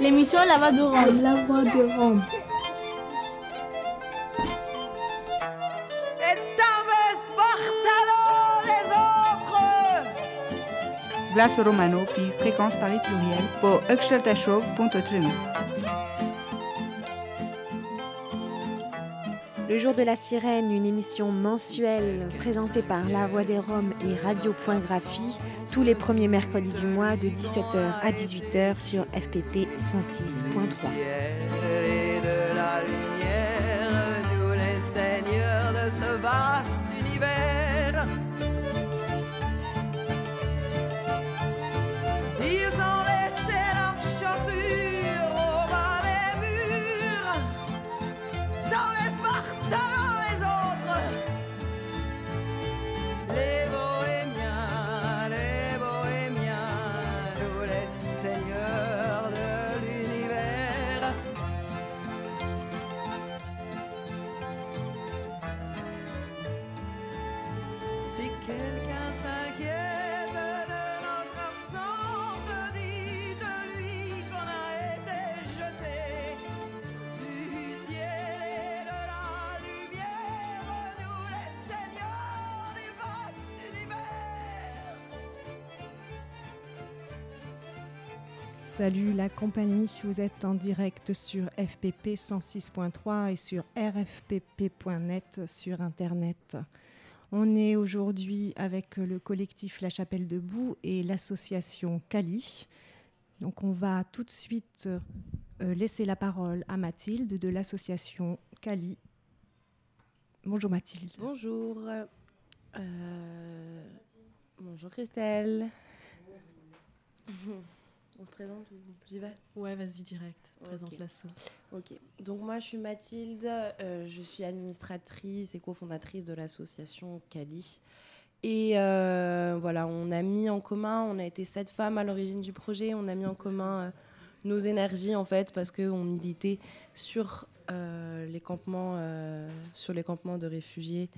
L'émission La Voix de Rome. La Voix de Rome. Glace Romano, puis fréquence Paris pluriel, pour Show.3. Le jour de la sirène, une émission mensuelle présentée par La Voix des Roms et Radio.graphie tous les premiers mercredis du mois de 17h à 18h sur FPP 106.3. de la lumière, nous les seigneurs de ce vaste Salut la compagnie, vous êtes en direct sur FPP 106.3 et sur rfpp.net sur Internet. On est aujourd'hui avec le collectif La Chapelle Debout et l'association Cali. Donc on va tout de suite euh, laisser la parole à Mathilde de l'association Cali. Bonjour Mathilde. Bonjour. Euh, bonjour Christelle. On se présente ou j'y vais Ouais, vas-y direct, présente la ça. Ok, donc moi je suis Mathilde, euh, je suis administratrice et cofondatrice de l'association Cali. Et euh, voilà, on a mis en commun, on a été sept femmes à l'origine du projet, on a mis en commun euh, nos énergies en fait parce qu'on militait sur les campements, sur les campements de réfugiés.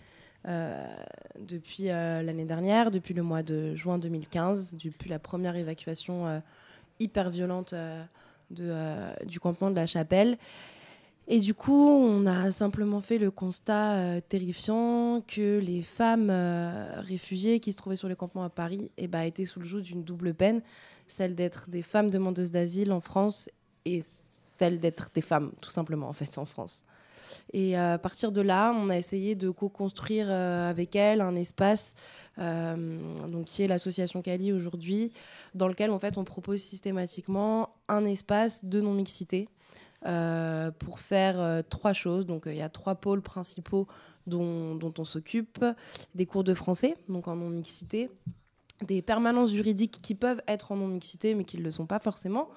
depuis l'année dernière, depuis le mois de juin 2015, depuis la première évacuation hyper violente euh, euh, du campement de la chapelle. Et du coup, on a simplement fait le constat euh, terrifiant que les femmes réfugiées qui se trouvaient sur les campements à Paris eh ben, étaient sous le joug d'une double peine, celle d'être des femmes demandeuses d'asile en France et celle d'être des femmes, tout simplement, en fait, en France. Et à partir de là, on a essayé de co-construire euh, avec elle un espace euh, donc, qui est l'association Cali aujourd'hui, dans lequel en fait, on propose systématiquement un espace de non-mixité. Euh, pour faire trois choses. Donc il y a trois pôles principaux dont, dont on s'occupe. Des cours de français, donc en non-mixité. Des permanences juridiques qui peuvent être en non-mixité, mais qui ne le sont pas forcément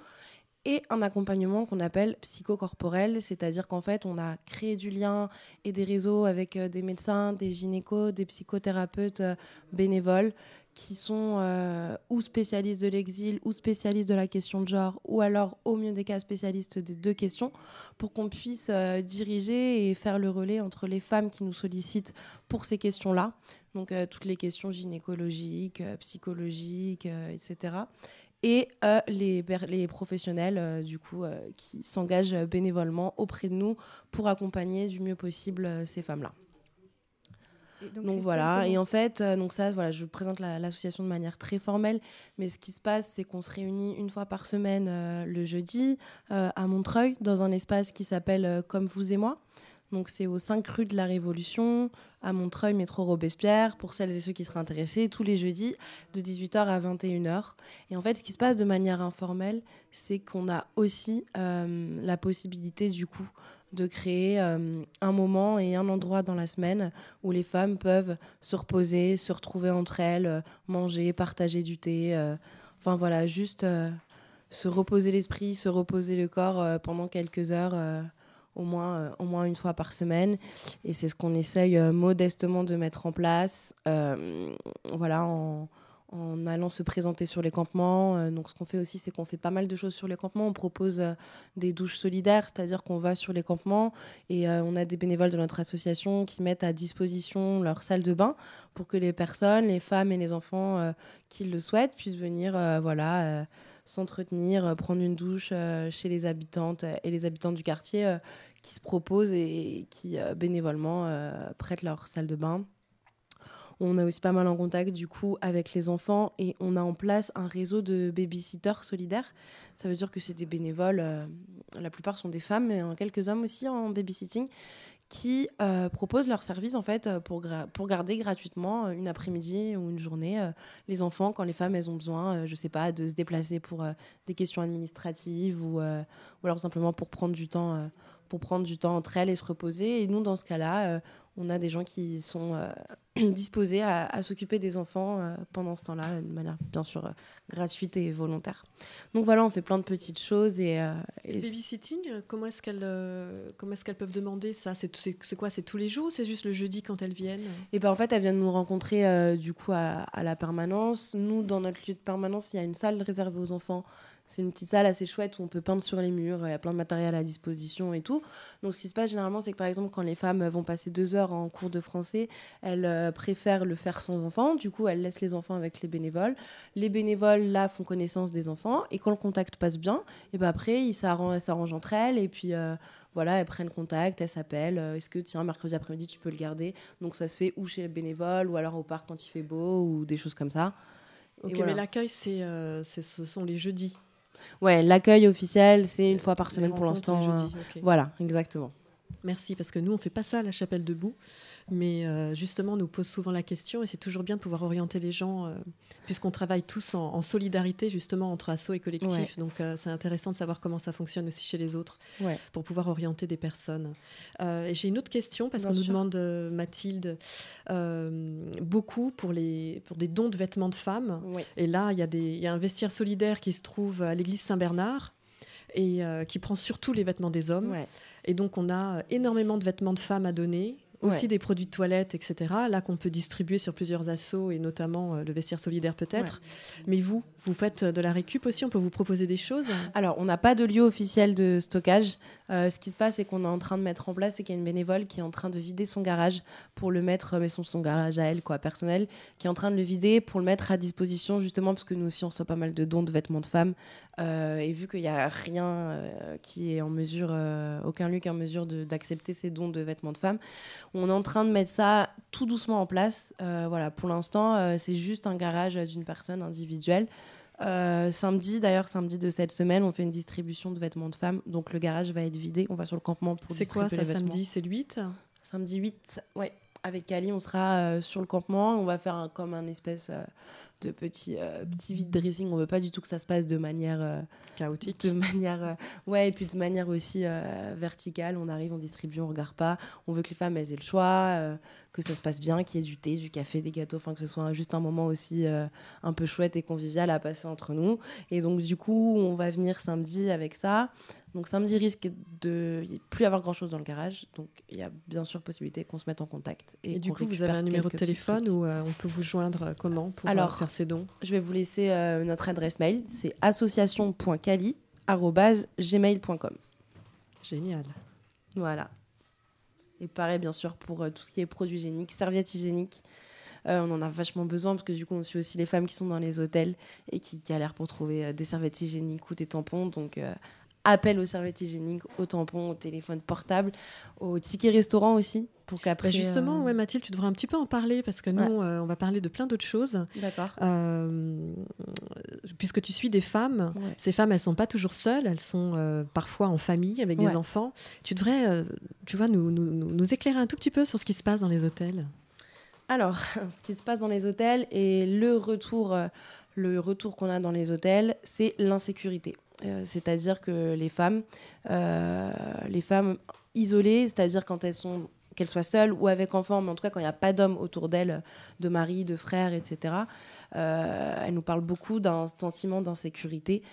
et un accompagnement qu'on appelle psychocorporel, c'est-à-dire qu'en fait, on a créé du lien et des réseaux avec euh, des médecins, des gynécos, des psychothérapeutes euh, bénévoles qui sont euh, ou spécialistes de l'exil ou spécialistes de la question de genre ou alors au mieux des cas spécialistes des deux questions pour qu'on puisse diriger et faire le relais entre les femmes qui nous sollicitent pour ces questions-là, donc toutes les questions gynécologiques, psychologiques, etc et euh, les, les, professionnels euh, du coup euh, qui s'engagent bénévolement auprès de nous pour accompagner du mieux possible ces femmes-là. Donc, voilà, et en fait, donc ça, voilà, je vous présente l'association de manière très formelle, mais ce qui se passe, c'est qu'on se réunit une fois par semaine le jeudi à Montreuil dans un espace qui s'appelle Comme vous et moi. Donc c'est aux 5 rues de la Révolution, à Montreuil, métro Robespierre, pour celles et ceux qui seraient intéressés, tous les jeudis de 18h à 21h. Et en fait, ce qui se passe de manière informelle, c'est qu'on a aussi euh, la possibilité du coup de créer euh, un moment et un endroit dans la semaine où les femmes peuvent se reposer, se retrouver entre elles, manger, partager du thé. Euh, enfin voilà, juste se reposer l'esprit, se reposer le corps pendant quelques heures au moins, euh, au moins une fois par semaine. Et c'est ce qu'on essaye euh, modestement de mettre en place. Euh, voilà, en, allant se présenter sur les campements. donc, ce qu'on fait aussi, c'est qu'on fait pas mal de choses sur les campements. On propose des douches solidaires, c'est-à-dire qu'on va sur les campements et on a des bénévoles de notre association qui mettent à disposition leur salle de bain pour que les personnes, les femmes et les enfants qui le souhaitent puissent venir, voilà s'entretenir, prendre une douche chez les habitantes et les habitants du quartier qui se proposent et qui bénévolement prêtent leur salle de bain. On est aussi pas mal en contact du coup avec les enfants et on a en place un réseau de babysitters solidaires. Ça veut dire que c'est des bénévoles, la plupart sont des femmes, mais quelques hommes aussi en babysitting qui euh, proposent leur service en fait euh, pour, pour garder gratuitement euh, une après-midi ou une journée les enfants quand les femmes elles ont besoin, je sais pas, de se déplacer pour des questions administratives ou, ou alors simplement pour prendre du temps pour prendre du temps entre elles et se reposer. Et nous dans ce cas-là, on a des gens qui sont euh, disposés à, s'occuper des enfants euh, pendant ce temps-là, de manière bien sûr euh, gratuite et volontaire. Donc voilà, on fait plein de petites choses. Et, et babysitting, comment est-ce qu'elles comment est-ce qu'elles peuvent demander ça? C'est quoi? C'est tous les jours C'est juste le jeudi quand elles viennent? Et ben en fait, elles viennent nous rencontrer du coup à, à la permanence. Nous, dans notre lieu de permanence, il y a une salle réservée aux enfants c'est une petite salle assez chouette où on peut peindre sur les murs, il y a plein de matériel à disposition et tout. Donc ce qui se passe généralement, c'est que par exemple, quand les femmes vont passer deux heures en cours de français, elles euh, préfèrent le faire sans enfants. Du coup, elles laissent les enfants avec les bénévoles. Les bénévoles, là, font connaissance des enfants. Et quand le contact passe bien, et ben après, ils s'arrangent entre elles. Et puis... Euh, voilà, elles prennent contact, elles s'appellent. Euh, est-ce que, tiens, mercredi après-midi, tu peux le garder? Donc, ça se fait ou chez les bénévoles, ou alors au parc quand il fait beau, ou des choses comme ça. Ok, mais l'accueil, c'est, ce sont les jeudis Ouais, l'accueil officiel, c'est une fois par semaine pour l'instant. Voilà, exactement. Merci, parce que nous, on fait pas ça à la chapelle debout mais euh, justement nous pose souvent la question et c'est toujours bien de pouvoir orienter les gens euh, puisqu'on travaille tous en, solidarité justement entre assos et collectifs. Donc euh, c'est intéressant de savoir comment ça fonctionne aussi chez les autres pour pouvoir orienter des personnes. et j'ai une autre question parce qu'on nous demande Mathilde beaucoup pour les pour des dons de vêtements de femmes. Et là il y, a des, y a un vestiaire solidaire qui se trouve à l'église Saint-Bernard et qui prend surtout les vêtements des hommes. Et donc on a énormément de vêtements de femmes à donner aussi des produits de toilette, etc. Là qu'on peut distribuer sur plusieurs assos et notamment euh, le vestiaire solidaire peut-être. Mais vous, vous faites de la récup aussi On peut vous proposer des choses? Alors, on n'a pas de lieu officiel de stockage. Euh, ce qui se passe, c'est qu'on est en train de mettre en place, c'est qu'il y a une bénévole qui est en train de vider son garage pour le mettre, mais son, garage à elle, quoi, personnel, qui est en train de le vider pour le mettre à disposition, justement, parce que nous aussi, on reçoit pas mal de dons de vêtements de femmes. Euh, et vu qu'il n'y a rien qui est en mesure, aucun lieu qui est en mesure d'accepter ces dons de vêtements de femmes, on est en train de mettre ça tout doucement en place. Euh, voilà, pour l'instant, euh, c'est juste un garage d'une personne individuelle. Euh, samedi, d'ailleurs, samedi de cette semaine, on fait une distribution de vêtements de femmes. Donc le garage va être vidé. On va sur le campement pour C'est quoi ça, samedi? C'est le 8 Samedi 8, ouais. Avec Kali, on sera sur le campement. On va faire comme un espèce de petit, euh, petit vide dressing. On veut pas du tout que ça se passe de manière euh, chaotique. De manière, euh, ouais, et puis de manière aussi verticale. On arrive, on distribue, on regarde pas. On veut que les femmes elles aient le choix, que ça se passe bien, qu'il y ait du thé, du café, des gâteaux, enfin que ce soit juste un moment aussi un peu chouette et convivial à passer entre nous. Et donc du coup, on va venir samedi avec ça. Donc samedi risque de plus avoir grand chose dans le garage. Donc il y a bien sûr possibilité qu'on se mette en contact. Et, du coup, vous avez un numéro de téléphone ou on peut vous joindre comment pour Alors, faire je vais vous laisser euh, notre adresse mail. C'est association.cali.gmail.com. Génial. Voilà. Et pareil, bien sûr, pour euh, tout ce qui est produits hygiéniques, serviettes hygiéniques. Euh, on en a vachement besoin parce que du coup, on suit aussi les femmes qui sont dans les hôtels et qui galèrent pour trouver des serviettes hygiéniques ou des tampons. Donc, appel aux serviettes hygiéniques, aux tampons, au téléphone portable, aux tickets restaurants aussi. Pour qu'après. Bah, justement, euh, ouais, Mathilde, tu devrais un petit peu en parler parce que nous, euh, on va parler de plein d'autres choses. D'accord. Euh, puisque tu suis des femmes, ces femmes, elles sont pas toujours seules, elles sont parfois en famille avec des enfants. Tu devrais, tu vois, nous, nous, nous éclairer un tout petit peu sur ce qui se passe dans les hôtels. Alors, ce qui se passe dans les hôtels et le retour, le retour qu'on a dans les hôtels, c'est l'insécurité. Euh, c'est-à-dire que les femmes, euh, les femmes isolées, c'est-à-dire quand elles sont qu'elles soient seules ou avec enfants, mais en tout cas quand il n'y a pas d'hommes autour d'elles, de mari, de frères, etc. Euh, elle nous parle beaucoup d'un sentiment d'insécurité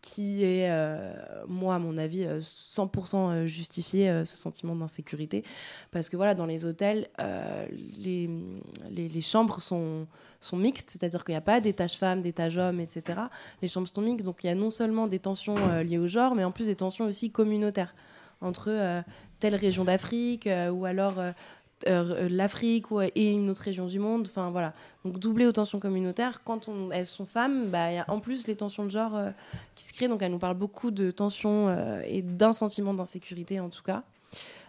qui est, euh, moi, à mon avis, 100% euh, justifié, euh, ce sentiment d'insécurité. Parce que voilà, dans les hôtels, les, les, chambres sont, sont mixtes, c'est-à-dire qu'il n'y a pas d'étage femmes, d'étage hommes, etc. Les chambres sont mixtes, donc il y a non seulement des tensions liées au genre, mais en plus des tensions aussi communautaires entre telle région d'Afrique ou alors euh, l'Afrique et une autre région du monde. Enfin voilà. Donc doublé aux tensions communautaires. Quand elles sont femmes, bah, il y a en plus les tensions de genre qui se créent. Donc elle nous parle beaucoup de tensions et d'un sentiment d'insécurité en tout cas.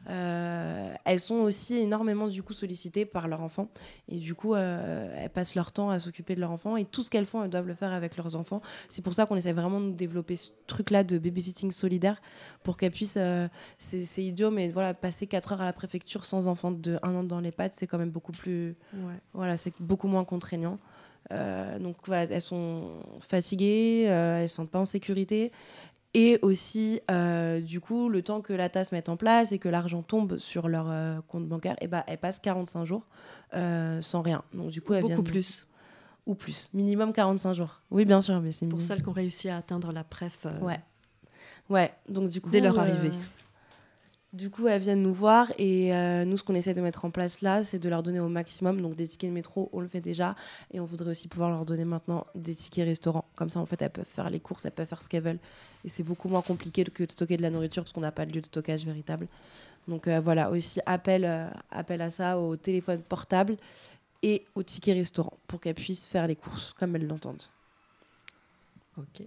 Euh, elles sont aussi énormément du coup sollicitées par leurs enfants et du coup euh, elles passent leur temps à s'occuper de leurs enfants et tout ce qu'elles font elles doivent le faire avec leurs enfants. C'est pour ça qu'on essaie vraiment de développer ce truc là de babysitting solidaire pour qu'elles puissent euh, c'est idiot mais voilà passer 4 heures à la préfecture sans enfant de un an dans les pattes c'est quand même beaucoup plus voilà c'est beaucoup moins contraignant. Donc voilà, elles sont fatiguées, elles ne se sentent pas en sécurité. Et aussi, euh, du coup, le temps que la tasse mette en place et que l'argent tombe sur leur euh, compte bancaire, et eh bah, elle passe 45 jours euh, sans rien. Donc, du coup, elle Beaucoup plus. Ou plus. Minimum 45 jours. Oui, bien sûr. mais c'est Pour celles qui ont réussi à atteindre la PREF. Ouais. Ouais. Donc, du coup. Dès leur arrivée. Du coup, elles viennent nous voir et euh, nous, ce qu'on essaie de mettre en place là, c'est de leur donner au maximum. Donc, des tickets de métro, on le fait déjà. Et on voudrait aussi pouvoir leur donner maintenant des tickets restaurants. Comme ça, en fait, elles peuvent faire les courses, elles peuvent faire ce qu'elles veulent. Et c'est beaucoup moins compliqué que de stocker de la nourriture parce qu'on n'a pas de lieu de stockage véritable. Donc, euh, voilà, aussi appel, euh, appel à ça au téléphone portable et au ticket restaurant pour qu'elles puissent faire les courses comme elles l'entendent. Ok.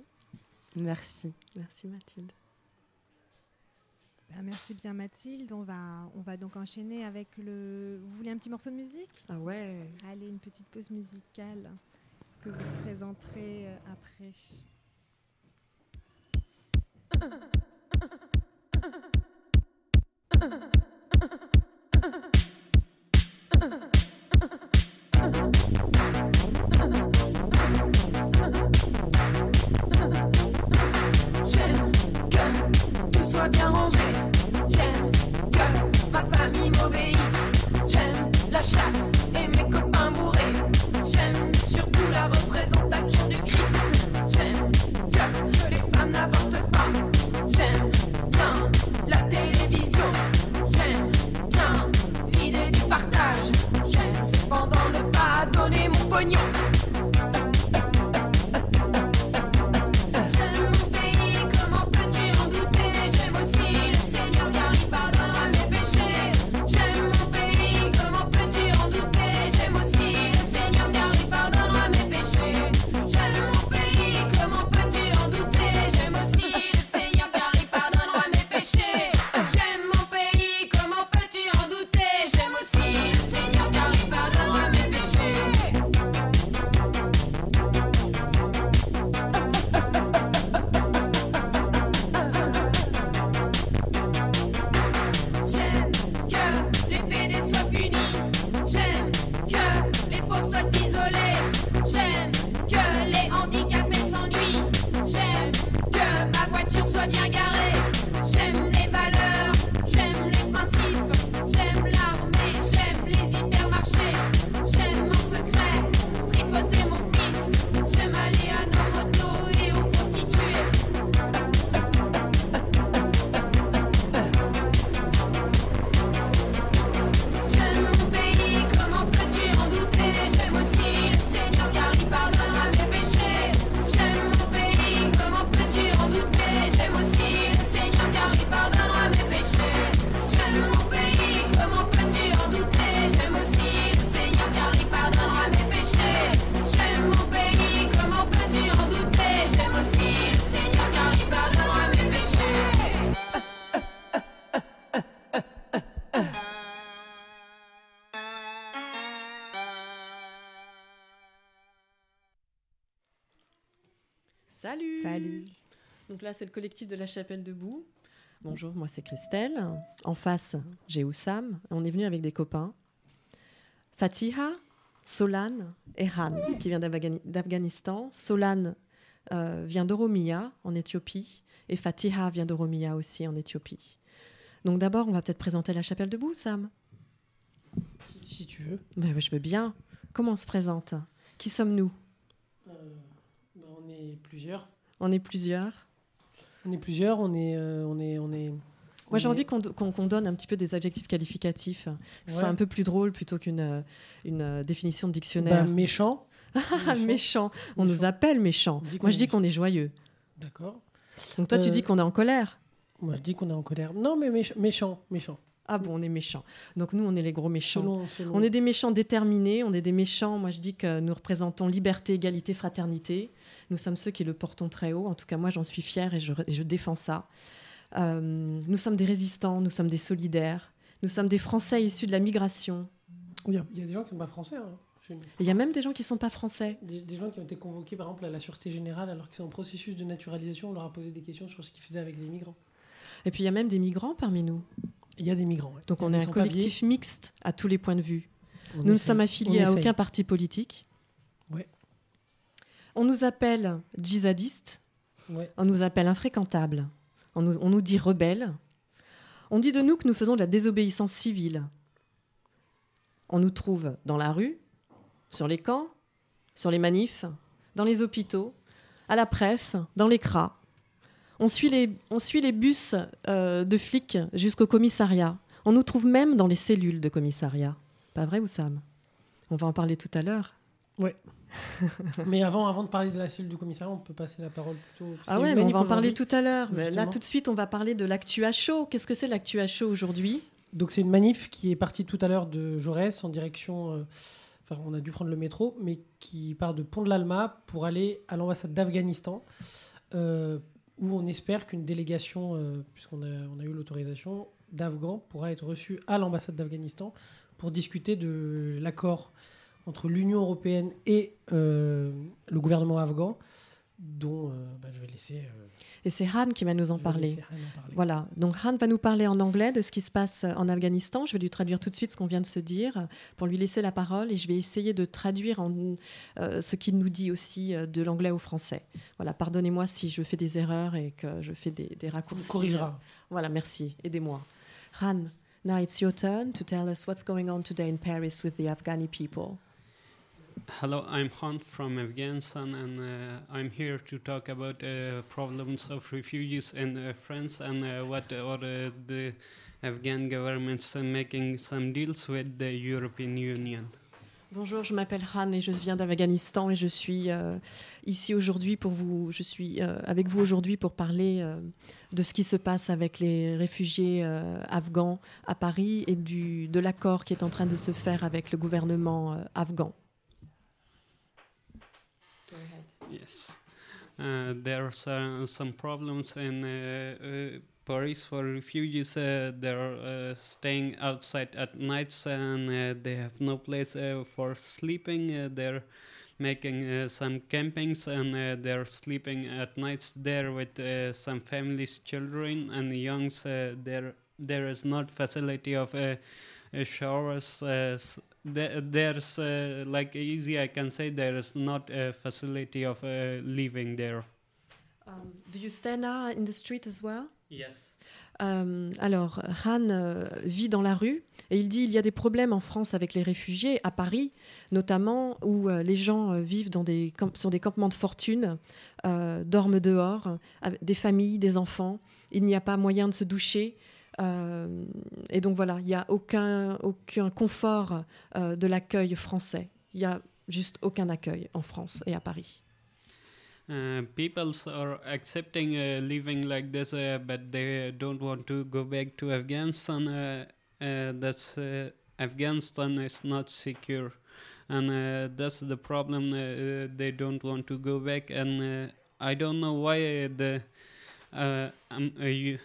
Merci. Merci Mathilde. Ah, merci bien Mathilde. On va, on va donc enchaîner avec le... Vous voulez un petit morceau de musique? Ah ouais. Allez, une petite pause musicale que vous présenterez euh, après. bien rangé. J'aime que ma famille m'obéisse. J'aime la chasse là, c'est le collectif de la Chapelle debout. Bonjour, moi c'est Christelle. En face, j'ai Oussam. On est venu avec des copains. Fatiha, Solane et Han, qui vient d'Afghani- d'Afghanistan. Solane euh, vient d'Oromia, en Éthiopie. Et Fatiha vient d'Oromia aussi, en Éthiopie. Donc d'abord, on va peut-être présenter la Chapelle debout, Sam. Si, si tu veux. Ben, je veux bien. Comment on se présente? Qui sommes-nous? Euh, bah, on est plusieurs. On est plusieurs. On est plusieurs. On est, euh, on est, on est. Moi, j'ai envie qu'on qu'on- qu'on donne un petit peu des adjectifs qualificatifs, que ce soit Ouais. un peu plus drôle plutôt qu'une euh, une euh, définition de Bah, dictionnaire. méchant. Ah, méchant. On nous Méchant. appelle méchants. On dit qu'on Moi, je est dis qu'on est joyeux. D'accord. Donc toi, tu Euh, dis qu'on est en colère. Moi, je dis qu'on est en colère. Non, mais méch- méchant, méchant. Ah bon, on est méchants. Donc nous, on est les gros méchants. Selon, selon- On est des méchants déterminés, on est des méchants, moi je dis que nous représentons liberté, égalité, fraternité. Nous sommes ceux qui le portons très haut. En tout cas, moi j'en suis fière et je, et je défends ça. Euh, nous sommes des résistants, nous sommes des solidaires, nous sommes des Français issus de la migration. Il y, a, il y a des gens qui ne sont pas français. hein, chez nous. Et Il y a même des gens qui ne sont pas français. Des, des gens qui ont été convoqués par exemple à la Sûreté Générale alors qu'ils sont en processus de naturalisation. On leur a posé des questions sur ce qu'ils faisaient avec les migrants. Et puis il y a même des migrants parmi nous. Il y a des migrants. ouais. Donc on est un collectif mixte à tous les points de vue. On Nous ne sommes affiliés On à essaye. aucun parti politique. On nous appelle djihadistes, Ouais. on nous appelle infréquentables, on nous, on nous dit rebelles. On dit de nous que nous faisons de la désobéissance civile. On nous trouve dans la rue, sur les camps, sur les manifs, dans les hôpitaux, à la presse, dans les cras. On suit les, on suit les bus euh, de flics jusqu'au commissariat. On nous trouve même dans les cellules de commissariat. Pas vrai, Oussam? On va en parler tout à l'heure. Mais avant, avant de parler de la cellule du commissariat, on peut passer la parole plutôt. Ah ouais, mais on va en parler tout à l'heure. Mais Là, tout de suite, on va parler de l'actu à chaud. Qu'est-ce que c'est l'actu à chaud aujourd'hui? Donc c'est une manif qui est partie tout à l'heure de Jaurès en direction. euh, Enfin, on a dû prendre le métro, mais qui part de Pont de l'Alma pour aller à l'ambassade d'Afghanistan, euh, où on espère qu'une délégation, euh, puisqu'on a, on a eu l'autorisation, d'Afghans pourra être reçue à l'ambassade d'Afghanistan pour discuter de l'accord entre l'Union européenne et euh, le gouvernement afghan, dont euh, bah, je vais laisser, euh, Et c'est Han qui va nous en parler. en. Voilà, donc Han va nous parler en anglais de ce qui se passe en Afghanistan. Je vais lui traduire tout de suite ce qu'on vient de se dire pour lui laisser la parole et je vais essayer de traduire en, ce qu'il nous dit aussi de l'anglais au français. Voilà, pardonnez-moi si je fais des erreurs et que je fais des, des On raccourcis. corrigera. Voilà, merci, aidez-moi. Han, now it's your turn to tell us what's going on today in Paris with the Afghani people. Hello, I'm Hunt from Afghanistan, and uh, I'm here to talk about uh, problems of refugees in uh, France and uh, what are uh, the Afghan governments making some deals with the European Union. Bonjour, je m'appelle Han et je viens d'Afghanistan et je suis euh, ici aujourd'hui pour vous. Je suis euh, avec vous aujourd'hui pour parler euh, de ce qui se passe avec les réfugiés afghans à Paris et du, de l'accord qui est en train de se faire avec le gouvernement afghan. Yes, uh, there are some, problems in uh, uh, Paris for refugees. Uh, they're uh, staying outside at nights and uh, they have no place for sleeping. They're making some campings and they're sleeping at nights there with some families, children and youngs. There, there is not facility of showers. There's uh, like easy I can say there is not a facility of uh, living there. Um, do you stay now in the street as well? Yes. Euh, alors, Han euh, vit dans la rue et il dit il y a des problèmes en France avec les réfugiés, à Paris notamment, où euh, les gens euh, vivent dans des sur des campements de fortune, dorment dehors, des familles, des enfants. Il n'y a pas moyen de se doucher. Euh, et donc voilà, il n'y a aucun, aucun confort euh, de l'accueil français. Il n'y a juste aucun accueil en France et à Paris. Uh, peoples are accepting uh, living like this, uh, but they don't want to go back to Afghanistan. Uh, uh, that's uh, Afghanistan is not secure, and that's the problem. They don't want to go back, and I don't know why the um, Eu-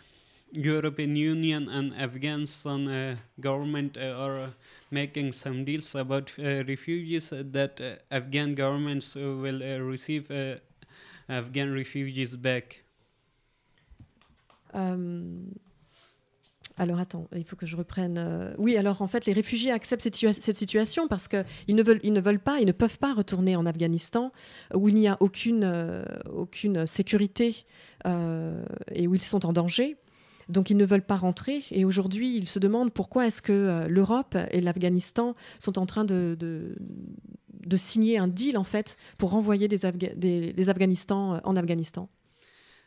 European Union and Afghanistan uh, government uh, are uh, making some deals about uh, refugees uh, that uh, Afghan governments will receive Afghan refugees back. Euh, alors attends, il faut que je reprenne. euh, Oui, alors en fait, les réfugiés acceptent cette, cette situation parce qu'ils ne, veulent, ils ne veulent pas, ils ne peuvent pas retourner en Afghanistan où il n'y a aucune, euh, aucune sécurité euh, et où ils sont en danger. Donc ils ne veulent pas rentrer et aujourd'hui ils se demandent pourquoi est-ce que euh, l'Europe et l'Afghanistan sont en train de, de, de signer un deal en fait pour renvoyer des, Afga- des, des Afghanistans euh, en Afghanistan.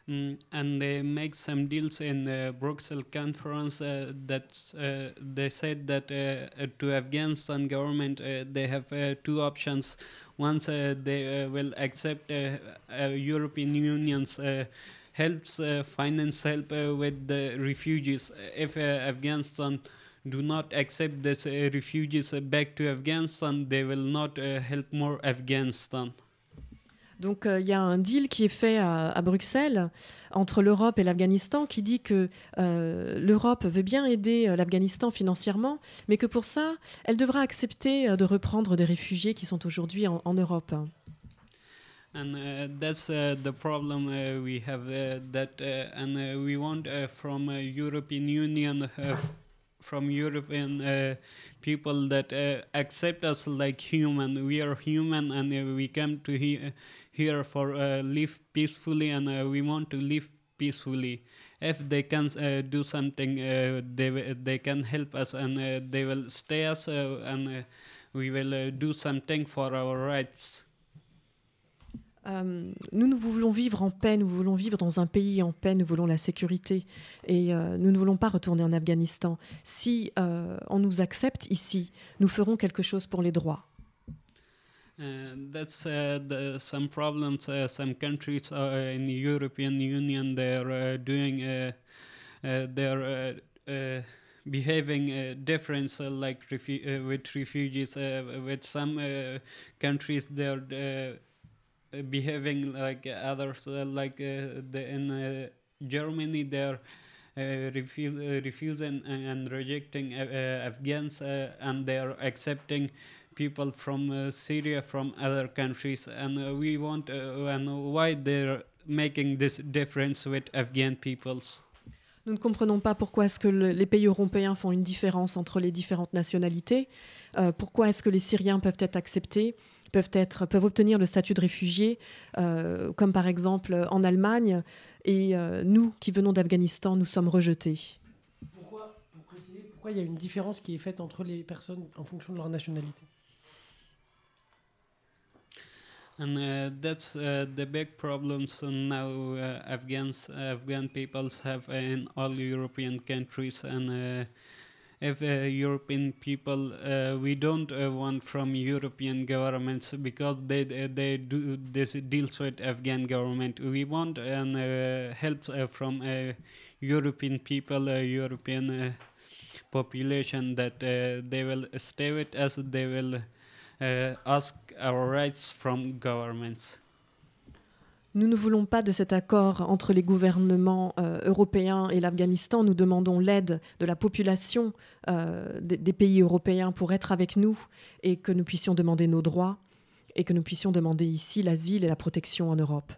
Mm, and they make some deals in the Bruxelles conference uh, that uh, they said that uh, uh, to Afghanistan government uh, they have uh, two options. Once uh, they uh, will accept uh, uh, European Union's uh, helps uh, finance help uh, with the refugees. If uh, Afghanistan do not accept these refugees back to Afghanistan, they will not help more Afghanistan. Donc euh, il y a un deal qui est fait à, à Bruxelles entre l'Europe et l'Afghanistan qui dit que euh, l'Europe veut bien aider euh, l'Afghanistan financièrement, mais que pour ça, elle devra accepter euh, de reprendre des réfugiés qui sont aujourd'hui en, en Europe. And uh, that's uh, the problem uh, we have uh, that uh, and uh, we want uh, uh, uh, from European Union from European people that accept us like human. We are human and we come to he- here for live peacefully and we want to live peacefully. If they can do something they wi- they can help us and they will stay us and we will do something for our rights Euh, nous, nous voulons vivre en paix, nous voulons vivre dans un pays en paix, nous voulons la sécurité et euh, nous ne voulons pas retourner en Afghanistan. Si euh, on nous accepte ici, nous ferons quelque chose pour les droits. Uh, that's uh, some problems. Uh, some countries uh, in the European Union they're uh, doing. Uh, they're behaving uh, different, uh, like refu- uh, with refugees. Uh, with some countries, they're behaving like others. Uh, like uh, the, in uh, Germany, they're. Uh, refu- uh, refusing and, rejecting uh, Afghans and they are accepting people from Syria from other countries and we want and why they're making this difference with Afghan peoples Nous ne comprenons pas pourquoi est-ce que le- les pays européens font une différence entre les différentes nationalités. Euh, pourquoi est-ce que les Syriens peuvent être acceptés, peuvent, être, peuvent obtenir le statut de réfugié, euh, comme par exemple en Allemagne, et euh, nous qui venons d'Afghanistan, nous sommes rejetés. Pourquoi, pour préciser, pourquoi il y a une différence qui est faite entre les personnes en fonction de leur nationalité? And uh, that's uh, the big problems now uh, Afghans Afghan peoples have in all European countries and uh, if uh, European people uh, we don't uh, want from European governments because they uh, they do this deals with Afghan government. We want and uh, help uh, from European people European population that they will stay with us. They will ask our rights from governments Nous ne voulons pas de cet accord entre les gouvernements euh, européens et l'Afghanistan. Nous demandons l'aide de la population euh, des, pays européens pour être avec nous et que nous puissions demander nos droits et que nous puissions demander ici l'asile et la protection en Europe.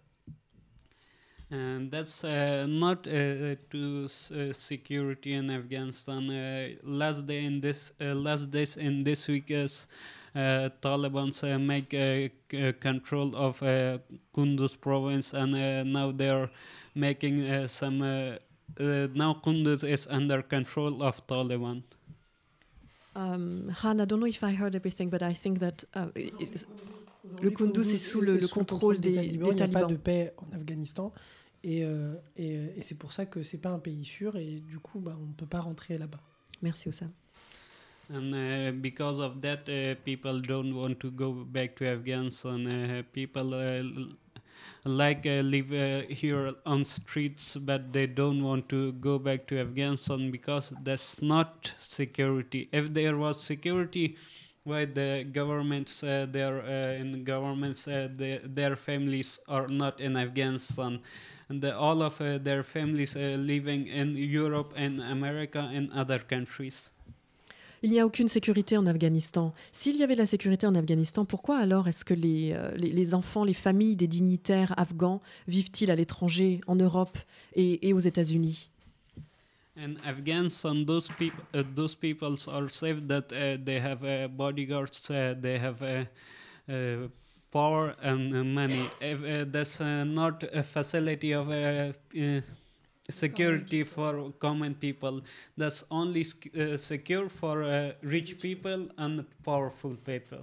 and that's uh, not uh, to uh, security Afghanistan. Uh, last day in this uh, last days Taliban uh, make uh, c- uh, control of uh, Kunduz province, and uh, now they're making uh, some. Uh, uh, now Kunduz is under control of Taliban. Um, Han, I don't know if I heard everything, but I think that uh, Le Kunduz est sous le- le contrôle des- des Il n'y a pas talibans. de paix en Afghanistan. Et, euh, et, et c'est pour ça que c'est pas un pays sûr et du coup bah, on ne peut pas rentrer là-bas. merci Oussam. And uh, because of that, uh, people don't want to go back to Afghanistan. Uh, people uh, like uh, live uh, here on streets, but they don't want to go back to Afghanistan because that's not security. If there was security, why the governments, uh, they're uh, in governments, uh, their families are not in Afghanistan. And the, all of uh, their families living in Europe and America and other countries. Il n'y a aucune sécurité en Afghanistan. S'il y avait de la sécurité en Afghanistan, pourquoi alors est-ce que les, euh, les, les enfants, les familles des dignitaires afghans vivent-ils à l'étranger, en Europe et, et aux États-Unis? In Afghanistan, those people, uh, those peoples are safe that uh, they have uh, bodyguards, uh, they have uh, uh, power and uh, money. That's not a facility of security for common people, that's only uh, secure for uh, rich people and powerful people.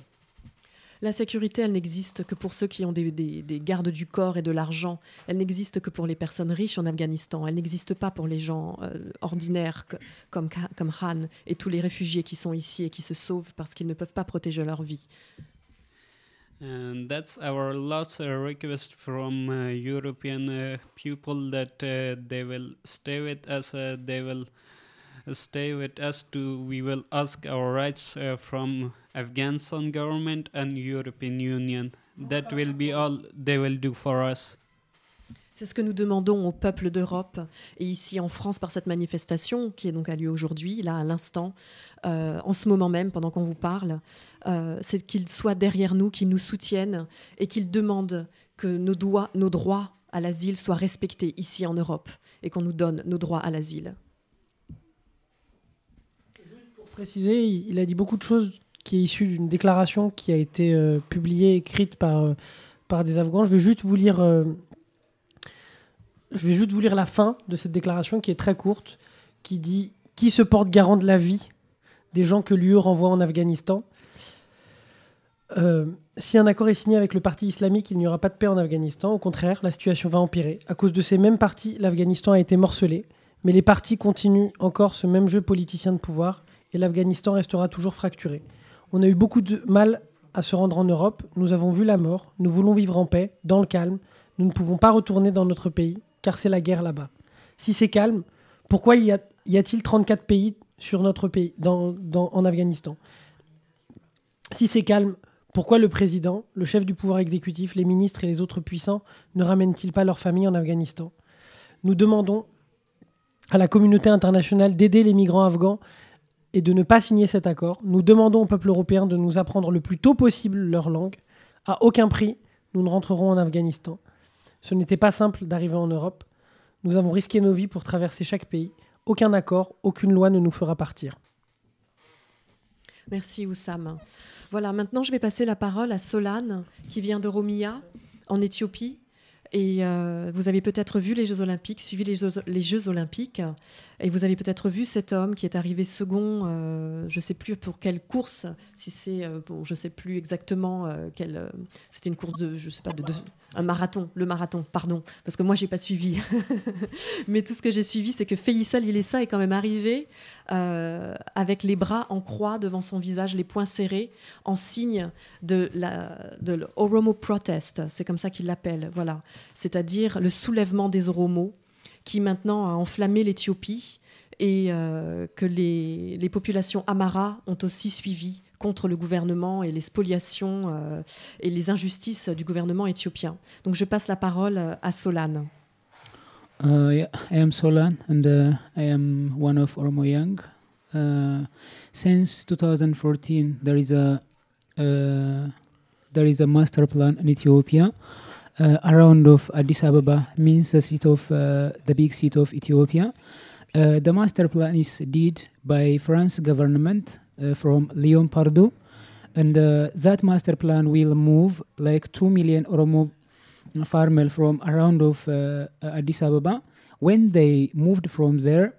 La sécurité, elle n'existe que pour ceux qui ont des, des- des gardes du corps et de l'argent. Elle n'existe que pour les personnes riches en Afghanistan. Elle n'existe pas pour les gens euh, ordinaires comme, comme Han et tous les réfugiés qui sont ici et qui se sauvent parce qu'ils ne peuvent pas protéger leur vie. And that's our last request from uh, European uh, people that uh, they will stay with us. They will stay with us to we will ask our rights uh, from Afghanistan government and European Union. That will be all they will do for us. C'est ce que nous demandons au peuple d'Europe et ici en France par cette manifestation qui est donc a lieu aujourd'hui, là à l'instant, euh, en ce moment même, pendant qu'on vous parle. Euh, c'est qu'ils soient derrière nous, qu'ils nous soutiennent et qu'ils demandent que nos, nos droits à l'asile soient respectés ici en Europe et qu'on nous donne nos droits à l'asile. Pour préciser, il a dit beaucoup de choses qui est issue d'une déclaration qui a été euh, publiée, écrite par, par des Afghans. Je vais juste vous lire. Je vais juste vous lire la fin de cette déclaration qui est très courte, qui dit Qui se porte garant de la vie des gens que l'UE renvoie en Afghanistan Euh, Si un accord est signé avec le parti islamique, il n'y aura pas de paix en Afghanistan. Au contraire, la situation va empirer. À cause de ces mêmes partis, l'Afghanistan a été morcelé. Mais les partis continuent encore ce même jeu politicien de pouvoir et l'Afghanistan restera toujours fracturé. On a eu beaucoup de mal à se rendre en Europe. Nous avons vu la mort. Nous voulons vivre en paix, dans le calme. Nous ne pouvons pas retourner dans notre pays, car c'est la guerre là-bas. Si c'est calme, pourquoi y a-t-il 34 pays sur notre pays, en Afghanistan? Si c'est calme, pourquoi le président, le chef du pouvoir exécutif, les ministres et les autres puissants ne ramènent-ils pas leurs familles en Afghanistan? Nous demandons à la communauté internationale d'aider les migrants afghans et de ne pas signer cet accord. Nous demandons au peuple européen de nous apprendre le plus tôt possible leur langue. À aucun prix, nous ne rentrerons en Afghanistan. Ce n'était pas simple d'arriver en Europe. Nous avons risqué nos vies pour traverser chaque pays. Aucun accord, aucune loi ne nous fera partir. Merci Oussam. Voilà, maintenant je vais passer la parole à Solane, qui vient de Romia, en Éthiopie. Et euh, vous avez peut-être vu les Jeux Olympiques, suivi les Jeux, les Jeux Olympiques, et vous avez peut-être vu cet homme qui est arrivé second, euh, je ne sais plus pour quelle course, si c'est, euh, bon, je ne sais plus exactement euh, quelle, c'était une course de, je sais pas, de, un marathon, le marathon, pardon, parce que moi j'ai pas suivi. Mais tout ce que j'ai suivi, c'est que Feyissa Lilessa est quand même arrivé avec les bras en croix devant son visage, les poings serrés, en signe de la de l'Oromo Protest, c'est comme ça qu'il l'appelle, voilà, c'est-à-dire le soulèvement des Oromos qui maintenant a enflammé l'Éthiopie et euh, que les, populations Amara ont aussi suivi contre le gouvernement et les spoliations euh, et les injustices du gouvernement éthiopien. Donc je passe la parole euh, à Solane. Uh, yeah, I am Solan, and uh, I am one of Oromo Young. Uh, since 2014, there is a uh, there is a master plan in Ethiopia around of Addis Ababa, means the seat of uh, the big seat of Ethiopia. Uh, the master plan is did by France government uh, from Leon Pardo, and uh, that master plan will move like two million Oromo farmer from around of uh, Addis Ababa. When they moved from there,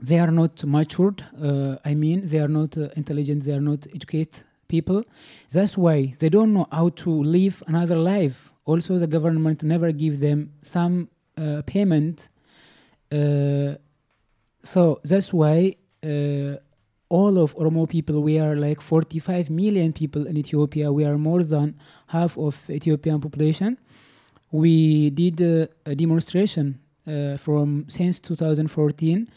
they are not matured. Uh, I mean, they are not uh, intelligent. They are not educated people. That's why they don't know how to live another life. Also, the government never give them some uh, payment. Uh, so that's why uh, all of Oromo people, we are like 45 million people in Ethiopia. We are more than half of Ethiopian population. We did uh, a demonstration uh, from since 2014,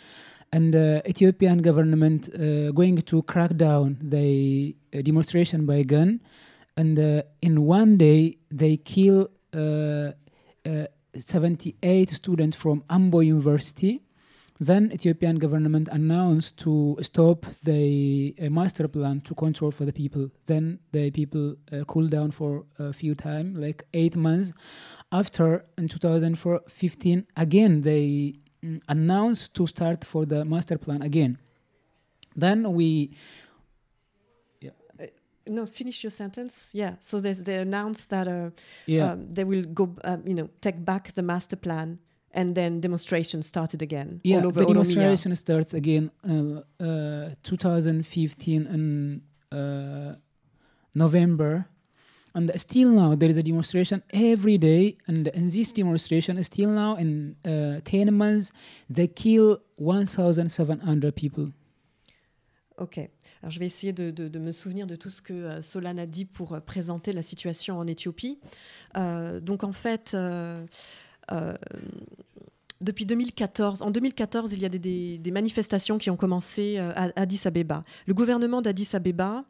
and uh, Ethiopian government going to crack down the demonstration by gun, and uh, in one day they kill uh, uh, 78 students from Ambo University. Then Ethiopian government announced to stop the uh, master plan to control for the people. Then the people uh, cool down for a few time, like eight months. After in 2015, again they mm, announced to start for the master plan again. Then we No, finish your sentence. Yeah. So there's, they announced that uh, yeah um, they will go, um, you know, take back the master plan, and then demonstration started again yeah all over the Oromia. demonstration starts again uh, uh, 2015 in uh, November. And still now there is a demonstration every day, and in this demonstration, still now in uh, 10 months, they kill 1,700 people. Ok. Alors je vais essayer de, me souvenir de tout ce que euh, Solane a dit pour euh, présenter la situation en Éthiopie. Euh, donc en fait, depuis 2014. En 2014, il y a des, manifestations qui ont commencé à Addis Abeba. Le gouvernement d'Addis Abeba,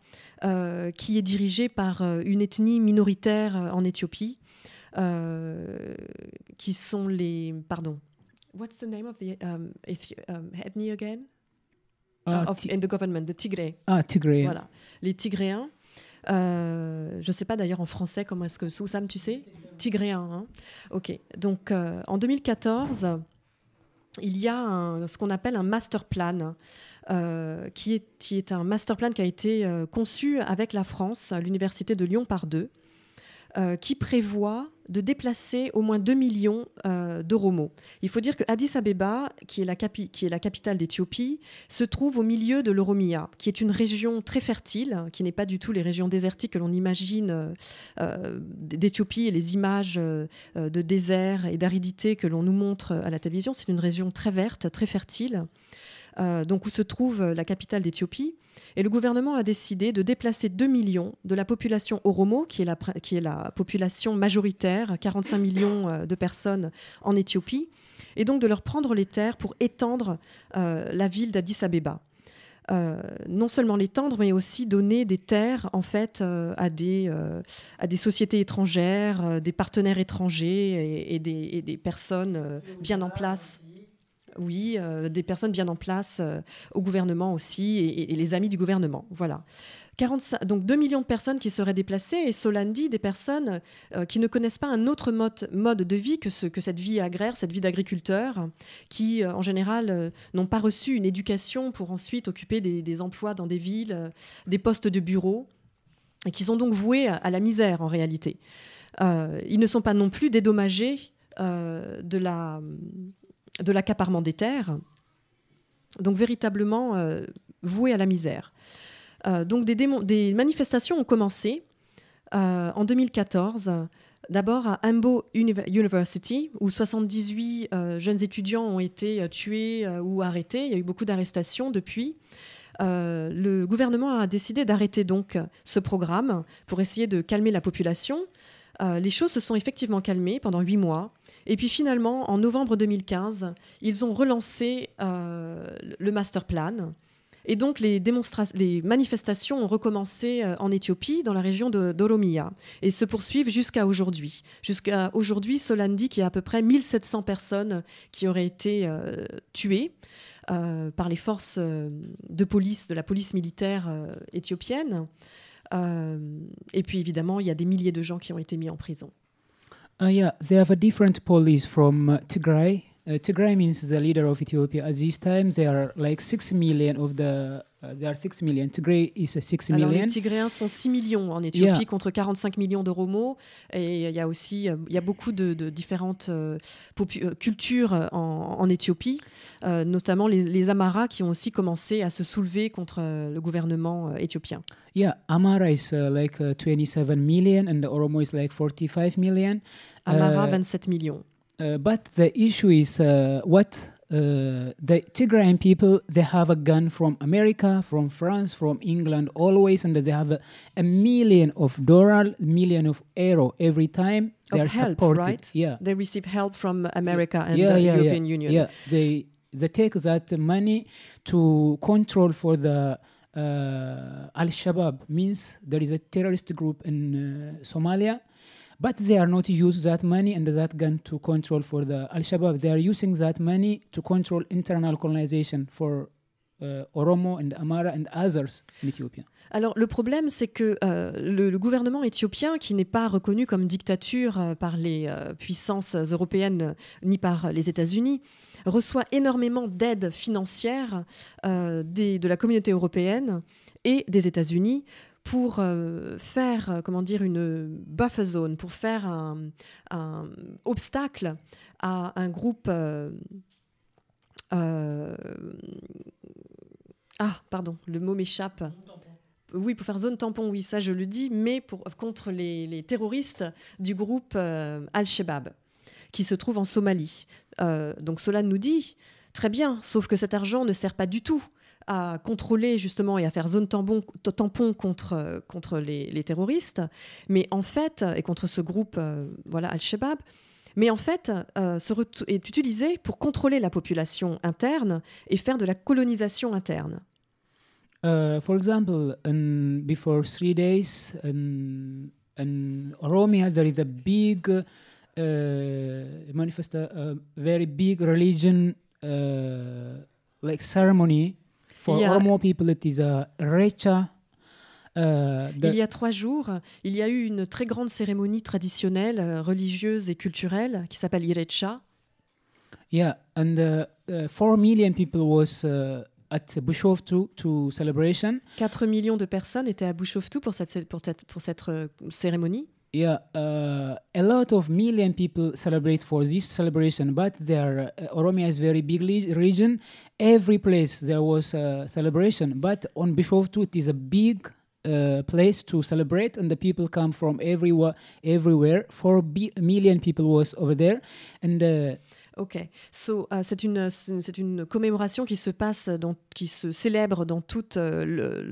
qui est dirigé par une ethnie minoritaire en Éthiopie, qui sont les. Pardon. What's the name of the um, um, ethnie again? Ah, of- in the government, the Tigray. ah, Tigray. Voilà, les Tigréens. Euh, je ne sais pas d'ailleurs en français comment est-ce que Soussam, tu sais? Tigréens. hein ok. Donc euh, en 2014, il y a un- ce qu'on appelle un master plan. euh, qui, est, qui est un master plan qui a été conçu avec la France, l'université de Lyon par deux, euh, qui prévoit de déplacer au moins 2 millions euh, d'Oromo. Il faut dire que Addis Abeba, qui est la, qui est la capitale d'Éthiopie, se trouve au milieu de l'Oromia, qui est une région très fertile, qui n'est pas du tout les régions désertiques que l'on imagine euh, euh, d'Éthiopie et les images de désert et d'aridité que l'on nous montre à la télévision. C'est une région très verte, très fertile, euh, donc où se trouve la capitale d'Éthiopie. Et le gouvernement a décidé de déplacer 2 millions de la population Oromo, qui est la, pr- qui est la population majoritaire, 45 millions euh, de personnes en Éthiopie, et donc de leur prendre les terres pour étendre euh, la ville d'Addis Abeba. Euh, non seulement l'étendre, mais aussi donner des terres en fait euh, à, des, euh, à des sociétés étrangères, euh, des partenaires étrangers et, et des, et des personnes euh, bien en place. Oui, euh, des personnes bien en place euh, au gouvernement aussi et, les amis du gouvernement. Voilà. 45, donc 2 millions de personnes qui seraient déplacées et Solandi, des personnes euh, qui ne connaissent pas un autre mode, mode de vie que, ce, que cette vie agraire, cette vie d'agriculteur, qui en général n'ont pas reçu une éducation pour ensuite occuper des, emplois dans des villes, des postes de bureau, et qui sont donc voués à, la misère en réalité. Ils ne sont pas non plus dédommagés de la de l'accaparement des terres, donc véritablement euh, voués à la misère. Euh, donc des, manifestations ont commencé euh, en 2014, d'abord à Ambo Univ- University, où 78 euh, jeunes étudiants ont été tués ou arrêtés. Il y a eu beaucoup d'arrestations depuis. Le gouvernement a décidé d'arrêter donc ce programme pour essayer de calmer la population. Euh, les choses se sont effectivement calmées pendant huit mois. Et puis finalement, en novembre 2015, ils ont relancé euh, le master plan. Et donc les, manifestations ont recommencé euh, en Éthiopie, dans la région d'Oromia, et se poursuivent jusqu'à aujourd'hui. Jusqu'à aujourd'hui, Solandi, qui a à peu près 1700 personnes qui auraient été tuées par les forces de police, de la police militaire éthiopienne. Euh, et puis évidemment, il y a des milliers de gens qui ont été mis en prison. Uh, yeah, they have a different police from uh, Tigray. Uh, Tigray means the leader of Ethiopia. At this time, there are like six million of the. Uh, there are six million. Tigray is a six Alors, million. les Tigréens sont 6 millions en Éthiopie Yeah. contre 45 millions de Romo. Et il y a aussi il y a beaucoup de, de différentes euh, euh, cultures euh, en, en Éthiopie, euh, notamment les, les Amaras qui ont aussi commencé à se soulever contre euh, le gouvernement euh, éthiopien. Yeah, Amara is uh, like uh, 27 million, and the Oromo is like 45 million. Amara, Euh, 27 millions. Uh, but the issue is uh, what uh, the Tigrayan people they have a gun from America, from France, from England, always, and they have a, a million of dollar, million of euro every time they Of are help, supported. right? Yeah, They receive help from America and yeah, the yeah, European yeah. Union. Yeah, they they take that money to control for the uh, Al Shabaab means there is a terrorist group in uh, Somalia, but they are not use that money and that gun to control for the Al Shabaab. They are using that money to control internal colonization for uh, Oromo and Amara and others in Ethiopia. Alors le problème, c'est que euh, le, le gouvernement éthiopien, qui n'est pas reconnu comme dictature euh, par les euh, puissances européennes ni par les États-Unis, reçoit énormément d'aide financière euh, de la communauté européenne et des États-Unis pour euh, faire, euh, comment dire, une buffer zone, pour faire un, obstacle à un groupe. euh, ah, pardon, le mot m'échappe. Oui, pour faire zone tampon, oui, ça je le dis, mais pour, contre les, les terroristes du groupe Al-Shabaab, qui se trouve en Somalie. Donc cela nous dit, très bien, sauf que cet argent ne sert pas du tout à contrôler justement et à faire zone tampon, tampon contre, contre les, les terroristes, mais en fait, et contre ce groupe, euh, voilà, Al-Shabaab, mais en fait euh, est utilisé pour contrôler la population interne et faire de la colonisation interne. Uh, for example, in, before three days in, in Oromia, there is a big uh, manifest, a very big religion uh, like ceremony for Yeah. Oromo people. It is a Recha. Uh, the- Il y a trois jours, il y a eu une très grande cérémonie traditionnelle, euh, religieuse et culturelle qui s'appelle Irecha. yeah, and uh, uh, four million people was uh, at Bushoftu to celebration. 4 millions de personnes étaient à Bushoftu pour cette, pour cette, pour cette euh, cérémonie. Yeah, uh, a lot of million people celebrate for this celebration, but there, uh, Oromia is very big region. Every place there was a celebration, but on Bishoftu it is a big uh, place to celebrate, and the people come from everywhere. Everywhere, four million people was over there, and uh, Ok, so, euh, c'est une, c'est c'est une commémoration qui se passe, dans, qui se célèbre dans toute euh,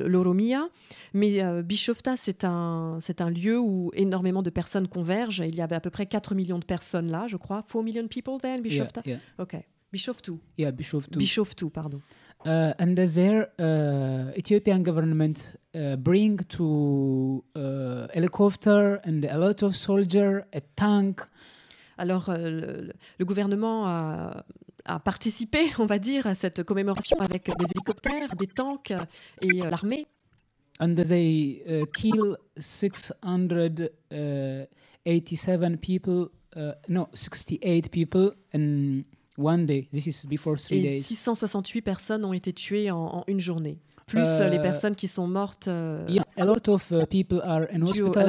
l'Oromia, mais euh, Bishofta, c'est un, c'est un lieu où énormément de personnes convergent. Il y avait à peu près 4 millions de personnes là, je crois. 4 million people there in yeah, Bishofta yeah, Ok, Bishoftu. yeah, Bishoftu. Bishoftu, pardon. Uh, and there, uh, Ethiopian government uh, bring to uh, helicopter and a lot of soldier, a tank. Alors, euh, le, le gouvernement a, a participé, on va dire, à cette commémoration avec des hélicoptères, des tanks et euh, l'armée. and they uh, kill 687 people uh, no 68 people in one day this is before three Et days 668 personnes ont été tuées en, en une journée. Plus Euh, euh, les personnes qui sont mortes. euh, yeah a lot of uh, people are in hospital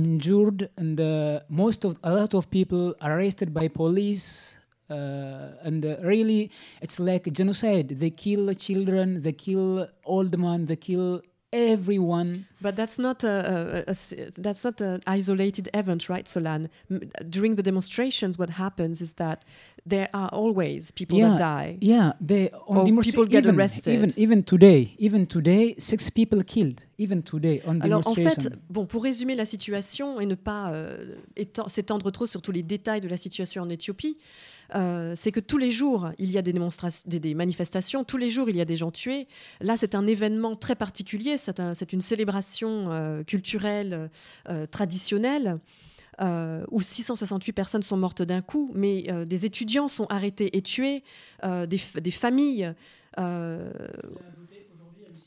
injured and uh, most of a lot of people are arrested by police uh, and uh, really it's like genocide they kill children they kill old man they kill everyone But that's not a that's not an isolated event, right, Solan? M- During the demonstrations, what happens is that there are always people Yeah, that die. Yeah, they on Or demonstra- people get even, arrested. Even even today, even today, six people killed. Even today on Alors en fait, bon, pour résumer la situation et ne pas euh, éten- s'étendre trop sur tous les détails de la situation en Éthiopie, euh, c'est que tous les jours, il y a des, démonstrations, des, des manifestations, tous les jours, il y a des gens tués. Là, c'est un événement très particulier, c'est un- c'est une célébration euh, culturelle euh, traditionnelle. euh, où 668 personnes sont mortes d'un coup, mais euh, des étudiants sont arrêtés et tués, euh, des, des familles.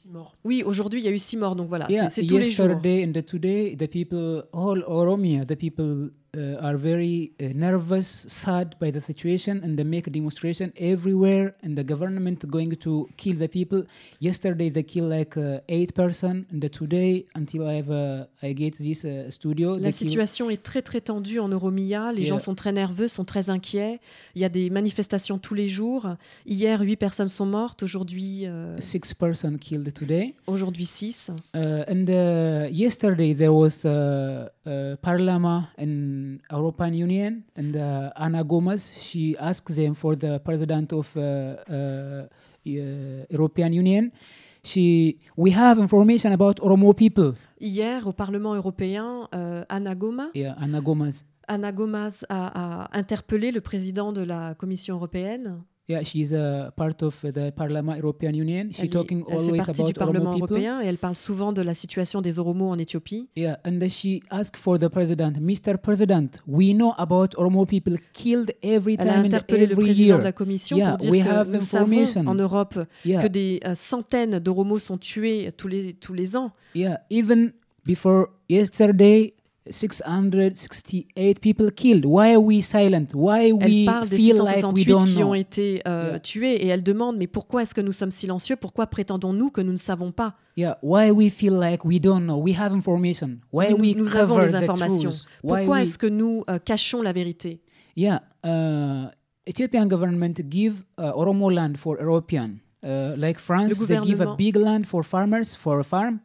Six morts. oui, aujourd'hui, il y a eu six morts, donc voilà, yeah, c'est c'est tous les jours. yesterday and the today, the people, all Oromia, the people uh, are very uh, nervous, sad by the situation, and they make a demonstration everywhere. And the government going to kill the people. Yesterday they kill like uh, eight person, and today until I have uh, I get this uh, studio. La situation est très très tendue en Oromia. Les Et, gens sont très nerveux, sont très inquiets. Il y a des manifestations tous les jours. Hier, huit personnes sont mortes. Aujourd'hui, euh, six person killed today. aujourd'hui six. Uh, and uh, yesterday there was uh, uh, Parliament European Union, and uh, Anna Gomez she asked them for the president of uh, uh, uh, European Union. She we have information about Oromo people. Hier, au Parlement européen, euh, Anna Goma, Yeah, Anna Gomez. Anna Gomas a, a interpellé le président de la Commission européenne. Yeah, she's a part of the Parliament European Union. She Elle, talking elle fait always partie about du Parlement Oromo people. européen et elle parle souvent de la situation des Oromos en Éthiopie. Yeah, and she asked for the president, Mr. President, we know about Oromo people killed every Elle a time and interpellé le every président year. de la Commission Yeah, pour dire we que have nous savons en Europe Yeah, que des euh, centaines d'Oromos sont tués tous les, tous les ans. yeah. Even before yesterday, 668 people killed. Why are we silent? Why Elle we parle des feel like we 668 don't qui know? ont été euh, Yeah. tués et elle demande mais pourquoi est-ce que nous sommes silencieux? Pourquoi prétendons-nous que nous ne savons pas? Yeah, why we feel like we don't know? We have information. Why nous, we nous avons cover the informations. Pourquoi we- est-ce que nous euh, cachons la vérité? Yeah, uh, Ethiopian government give uh, Oromo land for European. Uh, like France, they give a big land for farmers for a farm.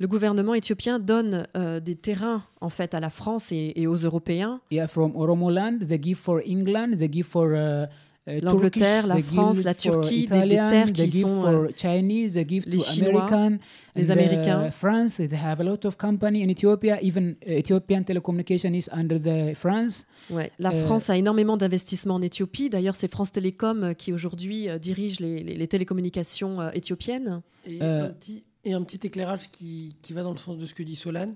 Le gouvernement éthiopien donne euh, des terrains en fait à la France et, et aux Européens. Yeah, from Oromo land, they give for England, they give for uh, uh, uh, L'Angleterre, la they France, give la for Turquie, des- des Italian, terres they qui give sont, for euh, Chinese, they give les to Chinois, American, les and, Américains. Uh, France, they have a lot of company in Ethiopia. Even uh, Ethiopian telecommunication is under the France. Ouais, la Euh, France a énormément d'investissements en Éthiopie. D'ailleurs, c'est France Télécom euh, qui aujourd'hui euh, dirige les, les- les télécommunications euh, éthiopiennes. Et, un petit, et un petit éclairage qui, qui va dans le sens de ce que dit Solane.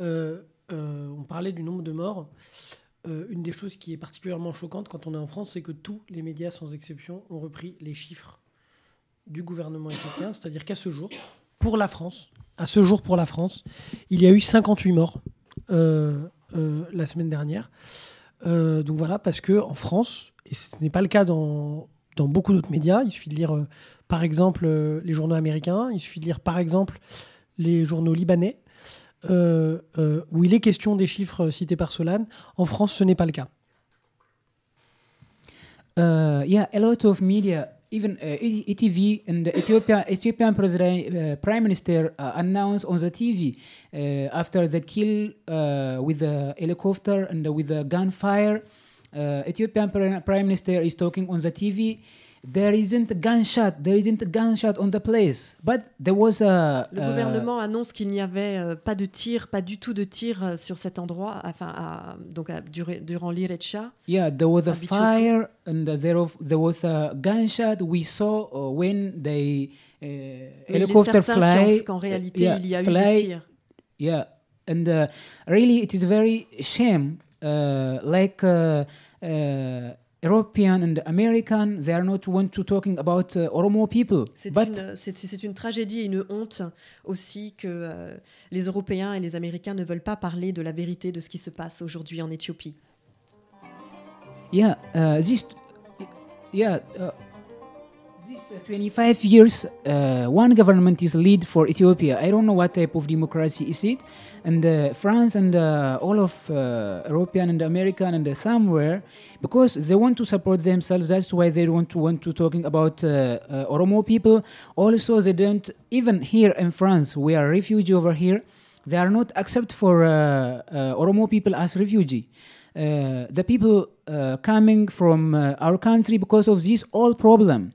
Euh, euh, on parlait du nombre de morts. Euh, une des choses qui est particulièrement choquante quand on est en France, c'est que tous les médias, sans exception, ont repris les chiffres du gouvernement éthiopien. C'est-à-dire qu'à ce jour, pour la France, à ce jour pour la France, il y a eu 58 morts la semaine dernière. Donc voilà, parce que en France, et ce n'est pas le cas dans, dans beaucoup d'autres médias, il suffit de lire par exemple euh, les journaux américains, il suffit de lire par exemple les journaux libanais, euh, euh, où il est question des chiffres cités par Solane. En France, ce n'est pas le cas. Uh, yeah, a lot of media, even uh, ETV and the Ethiopia, Ethiopian president, uh, prime minister uh, announced on the TV uh, after the kill uh, with the helicopter and with the gunfire. Ethiopian pri- prime minister is talking on the TV. There isn't a gunshot. There isn't a gunshot on the place, but there was a. Le uh, gouvernement annonce qu'il n'y avait euh, pas de tir, pas du tout de tir euh, sur cet endroit, enfin, à- donc à- durant, durant l'Irecha. Yeah, there was a fire and there, of, there was a gunshot. We saw uh, when they uh, helicopter fly. qu'en réalité, yeah, il y a eu des tirs. Yeah, and uh, really, it is very shame. Uh, like uh, uh, European and American, they are not want to talking about uh, Oromo people. C'est But une, une tragédie et une honte aussi que euh, les Européens et les Américains ne veulent pas parler de la vérité de ce qui se passe aujourd'hui en Éthiopie. yeah, uh, this, yeah, uh, this uh, 25 years, uh, one government is lead for Ethiopia. I don't know what type of democracy is it, and uh, France and uh, all of uh, European and American and uh, somewhere because they want to support themselves. That's why they want to want to talking about Oromo people. Also, they don't even here in France. We are refugee over here. They are not accept for Oromo people as refugee. Uh, the people uh, coming from uh, our country because of this all problem.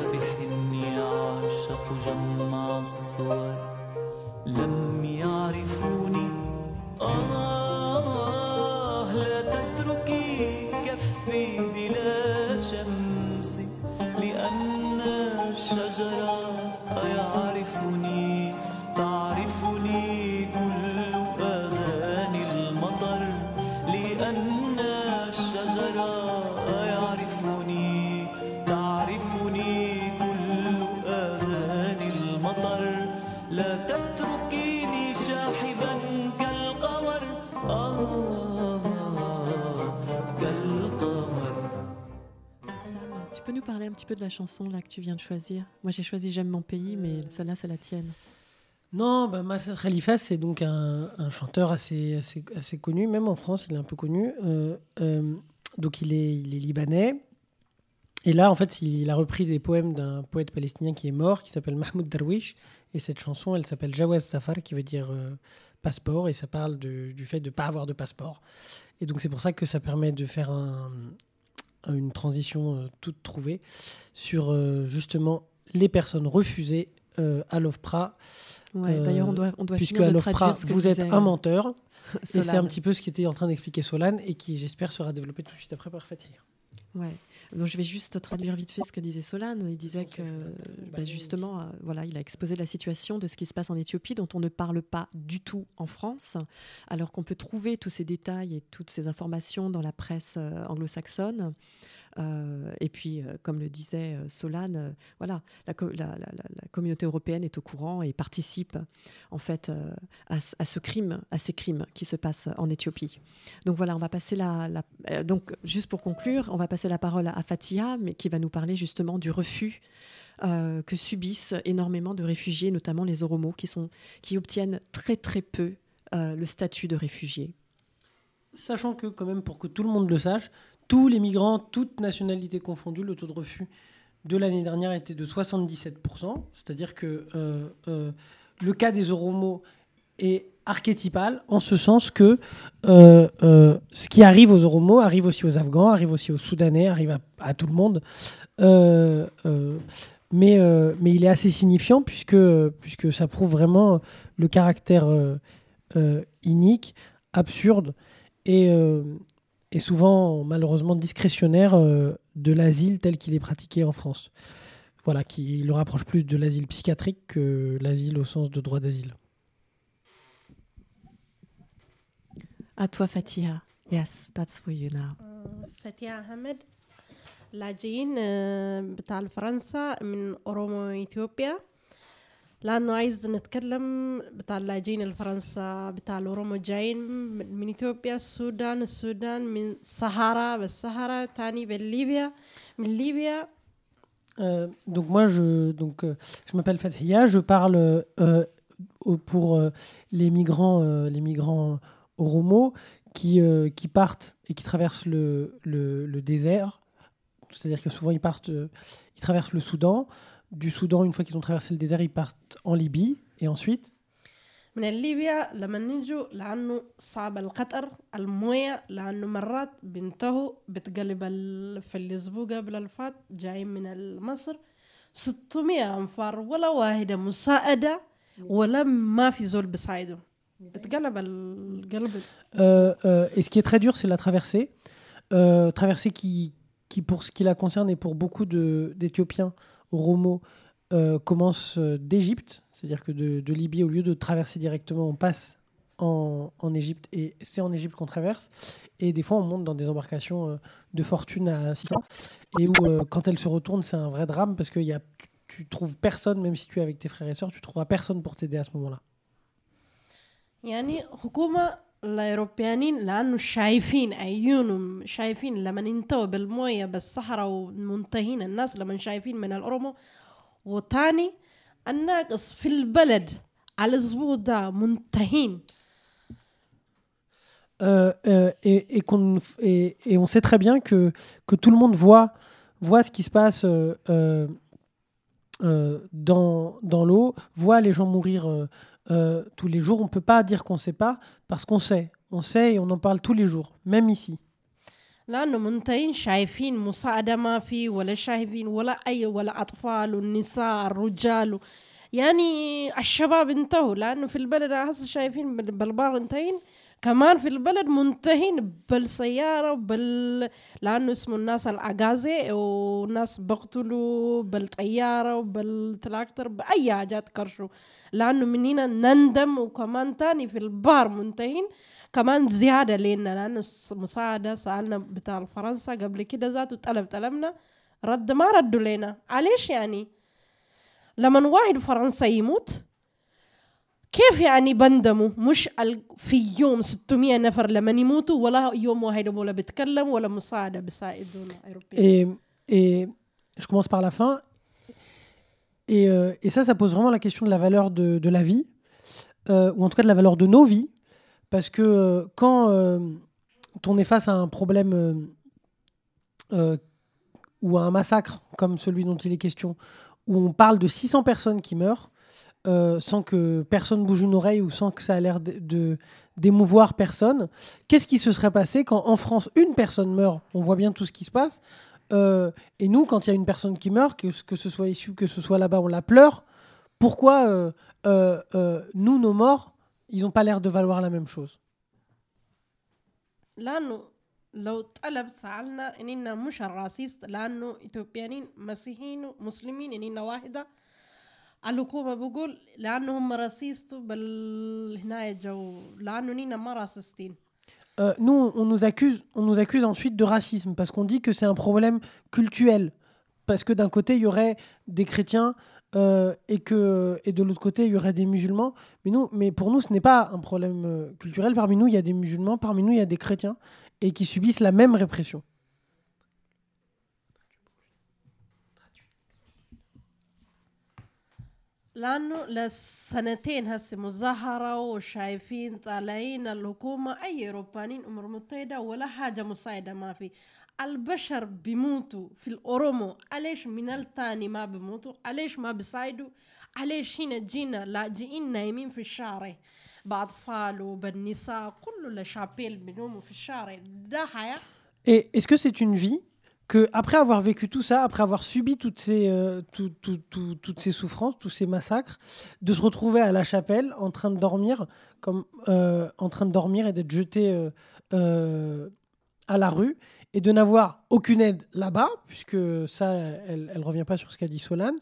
جمع الصور لم يعرفوني. آه. Peu de la chanson là que tu viens de choisir Moi j'ai choisi J'aime mon pays, mais celle-là c'est la tienne. Non, bah, Marcel Khalifa, c'est donc un, un chanteur assez, assez, assez connu, même en France, il est un peu connu. Euh, euh, donc il est, il est libanais. Et là, en fait, il a repris des poèmes d'un poète palestinien qui est mort, qui s'appelle Mahmoud Darwish. Et cette chanson, elle s'appelle Jawaz Safar, qui veut dire euh, passeport. Et ça parle de- du fait de ne pas avoir de passeport. Et donc c'est pour ça que ça permet de faire un- une transition euh, toute trouvée sur euh, justement les personnes refusées euh, à l'OFPRA. Ouais, D'ailleurs, on doit, on doit puisque finir à de traduire ce que vous êtes un menteur. Et c'est un petit peu ce qu'était en train d'expliquer Solane et qui, j'espère, sera développé tout de suite après par Fatih. Ouais. Je vais juste traduire vite fait ce que disait Solane. Il disait que bah, justement, euh, voilà, il a exposé la situation de ce qui se passe en Éthiopie, dont on ne parle pas du tout en France, alors qu'on peut trouver tous ces détails et toutes ces informations dans la presse euh, anglo-saxonne. Euh, et puis, euh, comme le disait euh, Solane, voilà, la, co- la- la- la- la communauté européenne est au courant et participe en fait à, ce- crime, à ces crimes qui se passent en Éthiopie. Donc voilà, on va passer la, donc juste pour conclure, on va passer la parole à Fatia, mais qui va nous parler justement du refus que subissent énormément de réfugiés, notamment les Oromos, qui, sont, qui obtiennent très très peu le statut de réfugié. Sachant que, quand même, pour que tout le monde le sache, tous les migrants, toutes nationalités confondues, le taux de refus de l'année dernière était de 77%. C'est-à-dire que euh, euh, le cas des Oromos est archétypal en ce sens que euh, ce qui arrive aux Oromos arrive aussi aux Afghans, arrive aussi aux Soudanais, arrive à, à tout le monde. Mais, mais il est assez signifiant puisque, puisque ça prouve vraiment le caractère inique, absurde et, et souvent malheureusement discrétionnaire euh, de l'asile tel qu'il est pratiqué en France. Voilà, qui le rapproche plus de l'asile psychiatrique que l'asile au sens de droit d'asile. À toi, Fatiha. Yes, that's for you now. فتيا أحمد لاجئين آه، بتاع فرنسا من أورومو إثيوبيا لأنه عايز نتكلم بتاع اللاجئين الفرنسا بتاع الأورومو جايين من من إثيوبيا السودان السودان من صحراء بالصحراء تاني بالليبيا من ليبيا Euh, donc moi, je, donc, euh, je m'appelle Fathia, je parle euh, au- pour euh, les migrants, euh, les migrants oromo qui, euh, qui partent et qui traversent le, le, le désert. C'est-à-dire que souvent ils partent, euh, ils traversent le Soudan. Du Soudan, une fois qu'ils ont traversé le désert, ils partent en Libye et ensuite. من ليبيا لما نجوا لأنه صعب القطر الموية لأنه مرات بينتهوا بتقلب ال- في الأسبوع قبل الفات جايين من مصر 600 أنفار ولا واحدة مساعدة ولا ما في زول بيساعدهم بتقلب القلب Euh, euh, et ce qui est très dur, c'est la traversée. Euh, traversée qui, qui, pour ce qui la concerne et pour beaucoup de- d'Éthiopiens, Romo, euh, commence euh, d'Égypte. C'est-à-dire que de, de Libye, au lieu de traverser directement, on passe en, en Égypte et c'est en Égypte qu'on traverse. Et des fois, on monte dans des embarcations euh, de fortune à 600 et où, euh, quand elles se retournent, c'est un vrai drame parce que y a, tu, tu trouves personne, même si tu es avec tes frères et sœurs, tu trouveras personne pour t'aider à ce moment-là. يعني حكومة الأوروبيانين لأنه شايفين عيونهم شايفين لما ينتهوا بالموية بالصحراء ومنتهين الناس لما شايفين من الأورومو وتاني الناقص في البلد على الأسبوع ده منتهين Euh, euh, et, et, qu'on- et- et on sait très bien que, que tout le monde voit, voit ce qui se passe euh, euh, euh, dans, dans l'eau, voit les gens mourir euh, euh, tous les jours. On ne peut pas dire qu'on ne sait pas parce qu'on sait. On sait et on en parle tous les jours, même ici. لأنه منتهين شايفين مساعدة ما في ولا شايفين ولا أي ولا أطفال والنساء الرجال يعني الشباب انتهوا لأنه في البلد هسه شايفين بال- بالبار انتهين كمان في البلد منتهين بالسيارة بال لأنه اسمه الناس الأغازي والناس بقتلوا بالطيارة وبالتراكتر بأي حاجات كرشوا. لأنه من هنا نندم وكمان تاني في البار منتهين. كمان زيادة لنا لأنه مساعدة سألنا بتاع فرنسا قبل كده ذاته طلب طلبنا رد ما ردوا لنا. عليش يعني؟ لما واحد فرنسا يموت كيف يعني بندموا مش ال- في يوم 600 نفر لما يموتوا ولا يوم واحد ولا بيتكلم ولا مساعدة بيساعدونا Et, et je commence par la fin. Et, euh, et ça, ça pose vraiment la question de la valeur de, de la vie, euh, ou en tout cas de la valeur de nos vies. Parce que euh, quand euh, on est face à un problème euh, euh, ou à un massacre comme celui dont il est question, où on parle de 600 personnes qui meurent, euh, sans que personne bouge une oreille ou sans que ça a l'air de- de- d'émouvoir personne, qu'est-ce qui se serait passé quand en France une personne meurt On voit bien tout ce qui se passe. Euh, et nous, quand il y a une personne qui meurt, que, ce- que ce soit ici ou que ce soit là-bas, on la pleure. Pourquoi euh, euh, euh, nous, nos morts, ils n'ont pas l'air de valoir la même chose لأنه لو طلب سألنا إننا مش الراسيست لأنه إثيوبيانين مسيحيين ومسلمين إننا واحدة الحكومة بقول لأنه هم راسيستوا بال هنا جو لأنه نينا ما راسستين Euh, nous, on nous, accuse, on nous accuse ensuite de racisme parce qu'on dit que c'est un problème cultuel. Parce que d'un côté, il y aurait des chrétiens euh, et, que, et de l'autre côté, il y aurait des musulmans. Mais, nous, mais pour nous, ce n'est pas un problème euh, culturel. Parmi nous, il y a des musulmans, parmi nous, il y a des chrétiens et qui subissent la même répression. لأنه لسنتين هسه مظاهره وشايفين طالعين الحكومة أي أوروبانيين امور متحدة ولا حاجة مساعدة ما في. البشر بيموتوا في الأورومو. ليش من التاني ما بيموتوا؟ ليش ما بيساعدوا؟ ليش هنا جينا لاجئين نايمين في الشارع؟ بأطفال وبالنساء كله لشابيل بنوموا في الشارع. ده حياة؟ Et est-ce que c'est une vie que, après avoir vécu tout ça, après avoir subi toutes ces, euh, tout- tout- tout- toutes ces souffrances, tous ces massacres, de se retrouver à la chapelle en train de dormir, comme, euh, en train de dormir et d'être jeté euh, à la rue et de n'avoir aucune aide là-bas, puisque ça, elle ne revient pas sur ce qu'a dit Solane.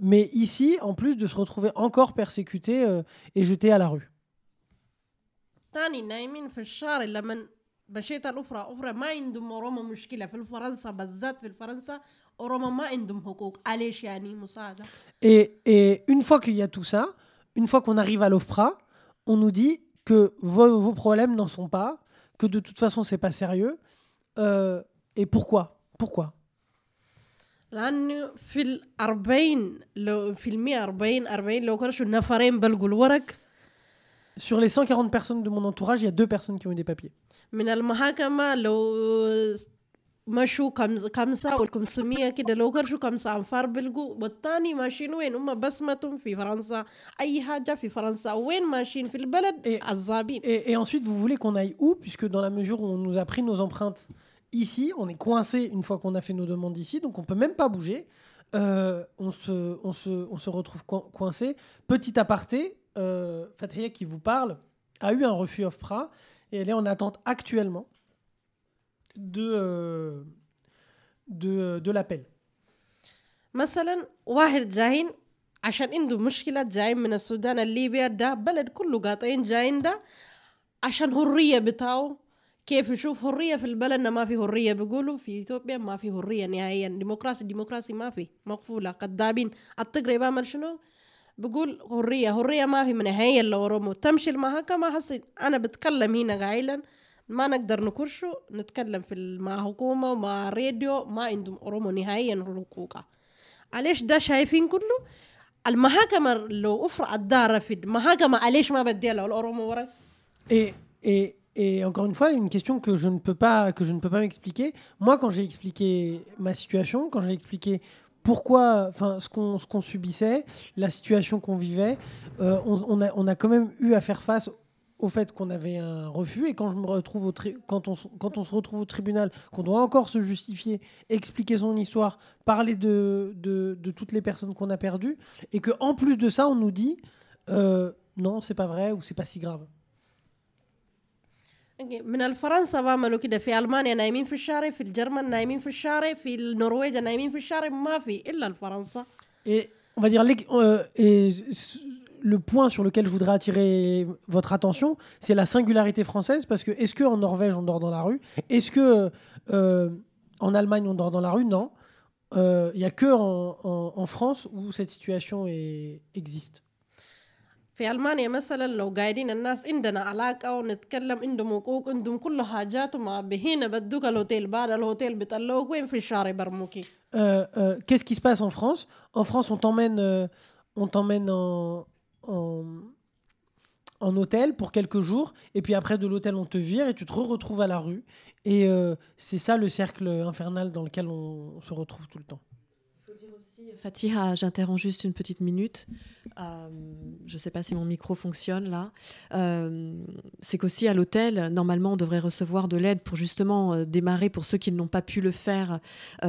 Mais ici, en plus de se retrouver encore persécuté et jeté à la rue. تاني نايمين في الشارع لما مشيت الأخرى أخرى ما عندهم أوروما مشكلة في فرنسا بالذات في فرنسا أوروما ما عندهم حقوق عليش يعني مساعدة Et, et une fois qu'il y a tout ça, une fois qu'on arrive à l'OFPRA, on nous dit que vos, vos problèmes n'en sont pas, que de toute façon c'est pas sérieux. Euh, et pourquoi Pourquoi لأنه في الأربعين لو في المية أربعين أربعين لو كرشوا نفرين بلقوا الورق Sur les 140 personnes de mon entourage, il y a deux personnes qui ont eu des papiers. من المحاكمة لو مشوا كم خمسة أو خمسمية كده لو كرشوا خمسة أنفار بلقوا والتاني ماشيين وين هم بسمتهم في فرنسا أي حاجة في فرنسا وين ماشيين في البلد عذابين Et, et ensuite, vous voulez qu'on aille où Puisque dans la mesure où on nous a pris nos empreintes ici, on est coincé une fois qu'on a fait nos demandes ici, donc on peut même pas bouger. Euh, on, se, on, se, on se retrouve coin- coincé. Petit aparté, euh, Fatria qui vous parle a eu un refus OFPRA et elle est en attente actuellement de, euh, de, de l'appel. مثلا واحد جايين عشان عنده مشكلة جايين من السودان الليبيا ده بلد كله قاطعين جايين ده عشان حرية بتاعه. كيف يشوف حرية في البلد؟ ما في حرية بيقولوا. في إثيوبيا ما في حرية نهائيا. ديمقراسي ديمقراسي ما في. مقفولة. كذابين التقري بعمل شنو؟ بقول حرية حرية ما في من نهائيا لأورومو تمشي المحاكمة حسي أنا بتكلم هنا قايلا. ما نقدر نكرشه نتكلم في مع حكومة ومع راديو. ما عندهم أورومو نهائيا حقوقها. علاش ده شايفين كله؟ المحاكمة لو أفرع الدار في المحاكمة علاش ما بديها له الأورومو ورا؟ Et, et, et encore une fois, une question que je ne peux pas, que je ne peux pas m'expliquer. Moi, quand j'ai expliqué ma situation, quand j'ai expliqué pourquoi, ce qu'on subissait, la situation qu'on vivait, euh, on, a, quand même eu à faire face au fait qu'on avait un refus. Et quand on se- retrouve au tribunal qu'on doit encore se justifier expliquer son histoire parler de, toutes les personnes qu'on a perdues et que en plus de ça on nous dit euh, non c'est pas vrai ou c'est pas si grave من الفرنسا بعملوا كده في ألمانيا نايمين في الشارع في الجرمن نايمين في الشارع في النرويج نايمين في الشارع ما في إلا الفرنسا Et on va dire l'ex- euh, et s- le point sur lequel je voudrais attirer votre attention, c'est la singularité française parce que est-ce que en Norvège on dort dans la rue Est-ce que euh, en Allemagne on dort dans la rue Non. Il n'y a que en, en- en France où cette situation est- existe. في ألمانيا مثلا لو قاعدين الناس عندنا علاقة ونتكلم عندهم حقوق عندهم كل حاجاتهم ما بهنا بدوك الهوتيل بعد الهوتيل بيطلعوك وين في الشارع برموكي Euh, euh, Qu'est-ce qui se passe en France En France, on t'emmène, euh, on t'emmène en, en, en hôtel pour quelques jours, et puis après de l'hôtel, on te vire et tu te retrouves à la rue. Et euh, c'est ça le cercle infernal dans lequel on, on se retrouve tout le temps. Fatiha, j'interromps juste une petite minute. Euh, je ne sais pas si mon micro fonctionne là. Euh, c'est qu'aussi à l'hôtel, normalement, on devrait recevoir de l'aide pour justement euh, démarrer, pour ceux qui n'ont pas pu le faire,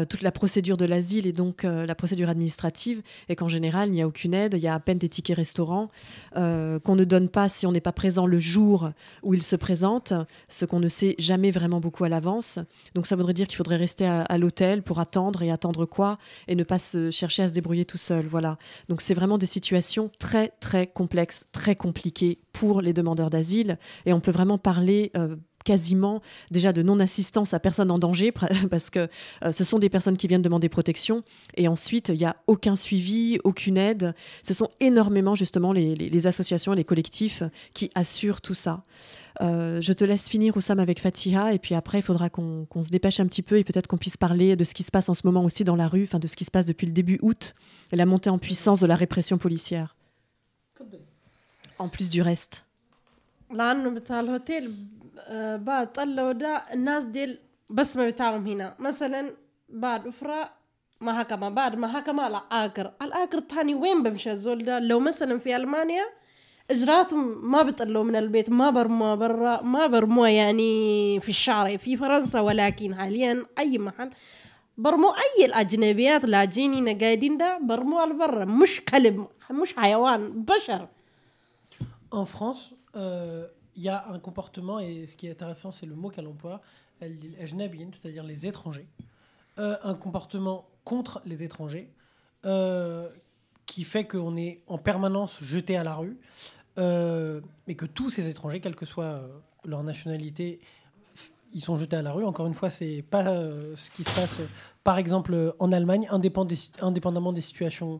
toute la procédure de l'asile et donc la procédure administrative. Et qu'en général, il n'y a aucune aide. Il y a à peine des tickets restaurants qu'on ne donne pas si on n'est pas présent le jour où il se présente, ce qu'on ne sait jamais vraiment beaucoup à l'avance. Donc ça voudrait dire qu'il faudrait rester à, à l'hôtel pour attendre et attendre quoi et ne pas se chercher à se débrouiller tout seul. Voilà. Donc c'est vraiment des situations très très complexes, très compliquées pour les demandeurs d'asile et on peut vraiment parler euh, quasiment déjà de non-assistance à personne en danger parce que euh, ce sont des personnes qui viennent demander protection et ensuite il n'y a aucun suivi, aucune aide. Ce sont énormément justement les, les, les associations, les collectifs qui assurent tout ça. Euh, je te laisse finir Oussam avec Fatiha et puis après il faudra qu'on se dépêche un petit peu et peut-être qu'on puisse parler de ce qui se passe en ce moment aussi dans la rue, enfin de ce qui se passe depuis le début août et la montée en puissance de la répression policière. En plus du reste. بعد طلعوا ده الناس دي بسمة بتاعهم هنا. مثلا بعد أفرا محكمة بعد محكمة الآخر الآخر تاني وين بمشي الزول ده لو مثلا في ألمانيا إجراءاتهم ما بيطلعوا من البيت ما برموا برا ما برموا يعني في الشارع في فرنسا ولكن حاليا أي محل برموا أي الأجنبيات لاجين هنا قاعدين ده برموا برا. مش كلب مش حيوان بشر. En France, euh, il y a un comportement, et ce qui est intéressant, c'est le mot qu'elle emploie, c'est-à-dire les étrangers. Euh, un comportement contre les étrangers, euh, qui fait qu'on est en permanence jeté à la rue, euh, et que tous ces étrangers, quelle que soit euh, leur nationalité, ils sont jetés à la rue. Encore une fois, c'est pas ce qui se passe, par exemple, en Allemagne, indépendamment des situations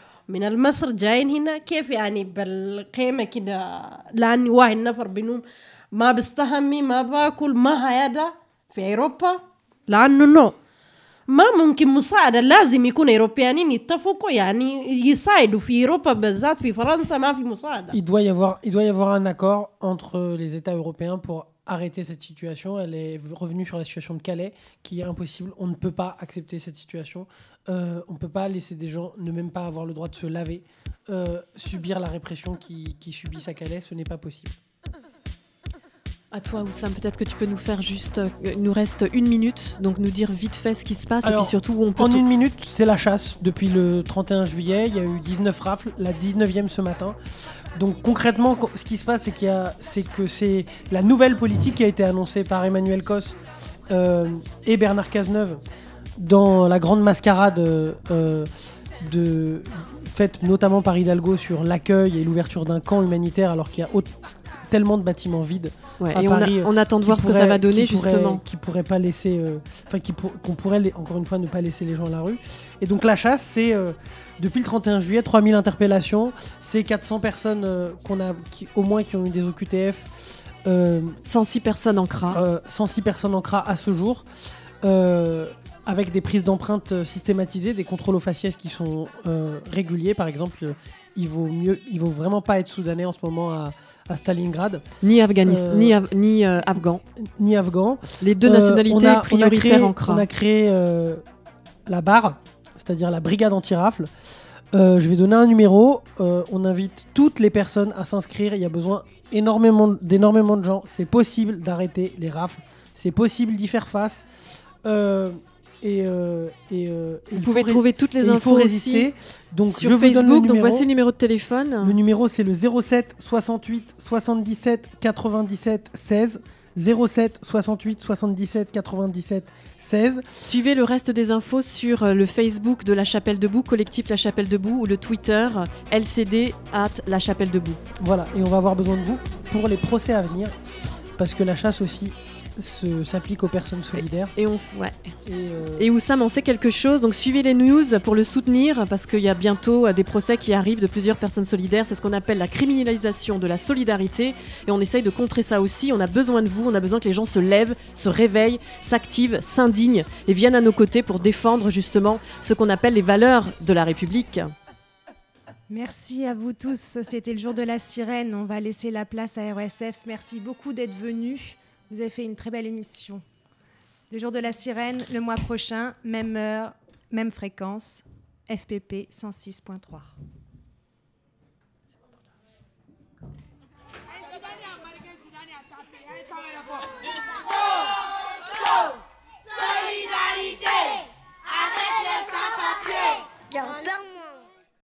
من المصر جايين هنا كيف يعني بالقيمة كده لأني واحد نفر بنوم ما بستهمي ما باكل ما هيدا في أوروبا لأنه نو ما ممكن مساعدة لازم يكون أوروبيانين يتفقوا يعني يساعدوا في أوروبا بالذات في فرنسا ما في مساعدة Il doit, y avoir, il doit y avoir un accord entre les États européens pour arrêter cette situation. Elle est revenue sur la situation de Calais, qui est impossible. On ne peut pas accepter cette situation. Euh, on ne peut pas laisser des gens ne même pas avoir le droit de se laver, euh, subir la répression qui, qui subissent à Calais. Ce n'est pas possible. À toi, Oussam, peut-être que tu peux nous faire juste. euh, Il nous reste une minute, donc nous dire vite fait ce qui se passe et puis surtout où on peut. En une minute, c'est la chasse depuis le 31 juillet. Il y a eu 19 rafles, la 19e ce matin. Donc concrètement, co- ce qui se passe, c'est qu'il y a- c'est que c'est la nouvelle politique qui a été annoncée par Emmanuel Cos euh, et Bernard Cazeneuve dans la grande mascarade euh, euh, de, faite notamment par Hidalgo sur l'accueil et l'ouverture d'un camp humanitaire alors qu'il y a autre- tellement de bâtiments vides Ouais, à et on, a- Paris, euh, on attend de voir ce que ça va donner qui pourrait- justement. qui pourrait pas laisser euh, enfin qui pour- qu'on pourrait les- encore une fois ne pas laisser les gens à la rue et donc la chasse c'est euh, depuis le 31 juillet 3000 interpellations c'est 400 personnes euh, qu'on a qui, au moins qui ont eu des OQTF euh, 106 personnes en CRA. euh, 106 personnes en CRA à ce jour euh, avec des prises d'empreintes euh, systématisées des contrôles aux faciès qui sont euh, réguliers par exemple euh, il vaut mieux il vaut vraiment pas être soudanais en ce moment à, à Stalingrad Ni, Afghanis- Euh, ni, Af- ni euh, Afghan. ni afghan Les deux nationalités on a- on a prioritaires créé- en CRA. On a créé la barre, c'est-à-dire la brigade anti-rafle. Je vais donner un numéro. on invite toutes les personnes à s'inscrire. Il y a besoin énormément, d'énormément de gens. C'est possible d'arrêter les rafles. C'est possible d'y faire face. Euh, et, euh, et, euh, et Vous pouvez trouver toutes les infos résister. Donc sur je Facebook. Donc voici le numéro de téléphone. Le numéro c'est le 07 68 77 97 16. 07 68 77 97 16. Suivez le reste des infos sur euh, le Facebook de La Chapelle Debout, collectif La Chapelle Debout, ou le Twitter LCD at La Chapelle Debout. Voilà, et on va avoir besoin de vous pour les procès à venir, parce que la chasse aussi s'applique aux personnes solidaires. Et on, ouais. Et, euh, Et Oussam en sait quelque chose, donc suivez les news pour le soutenir, parce qu'il y a bientôt euh, des procès qui arrivent de plusieurs personnes solidaires. C'est ce qu'on appelle la criminalisation de la solidarité, et on essaye de contrer ça aussi. On a besoin de vous, on a besoin que les gens se lèvent, se réveillent, s'activent, s'indignent, et viennent à nos côtés pour défendre justement ce qu'on appelle les valeurs de la République. Merci à vous tous. C'était le jour de la sirène. On va laisser la place à RSF. Merci beaucoup d'être venus. Vous avez fait une très belle émission. Le jour de la sirène, le mois prochain, même heure, même fréquence, FPP 106.3. solidarité avec les.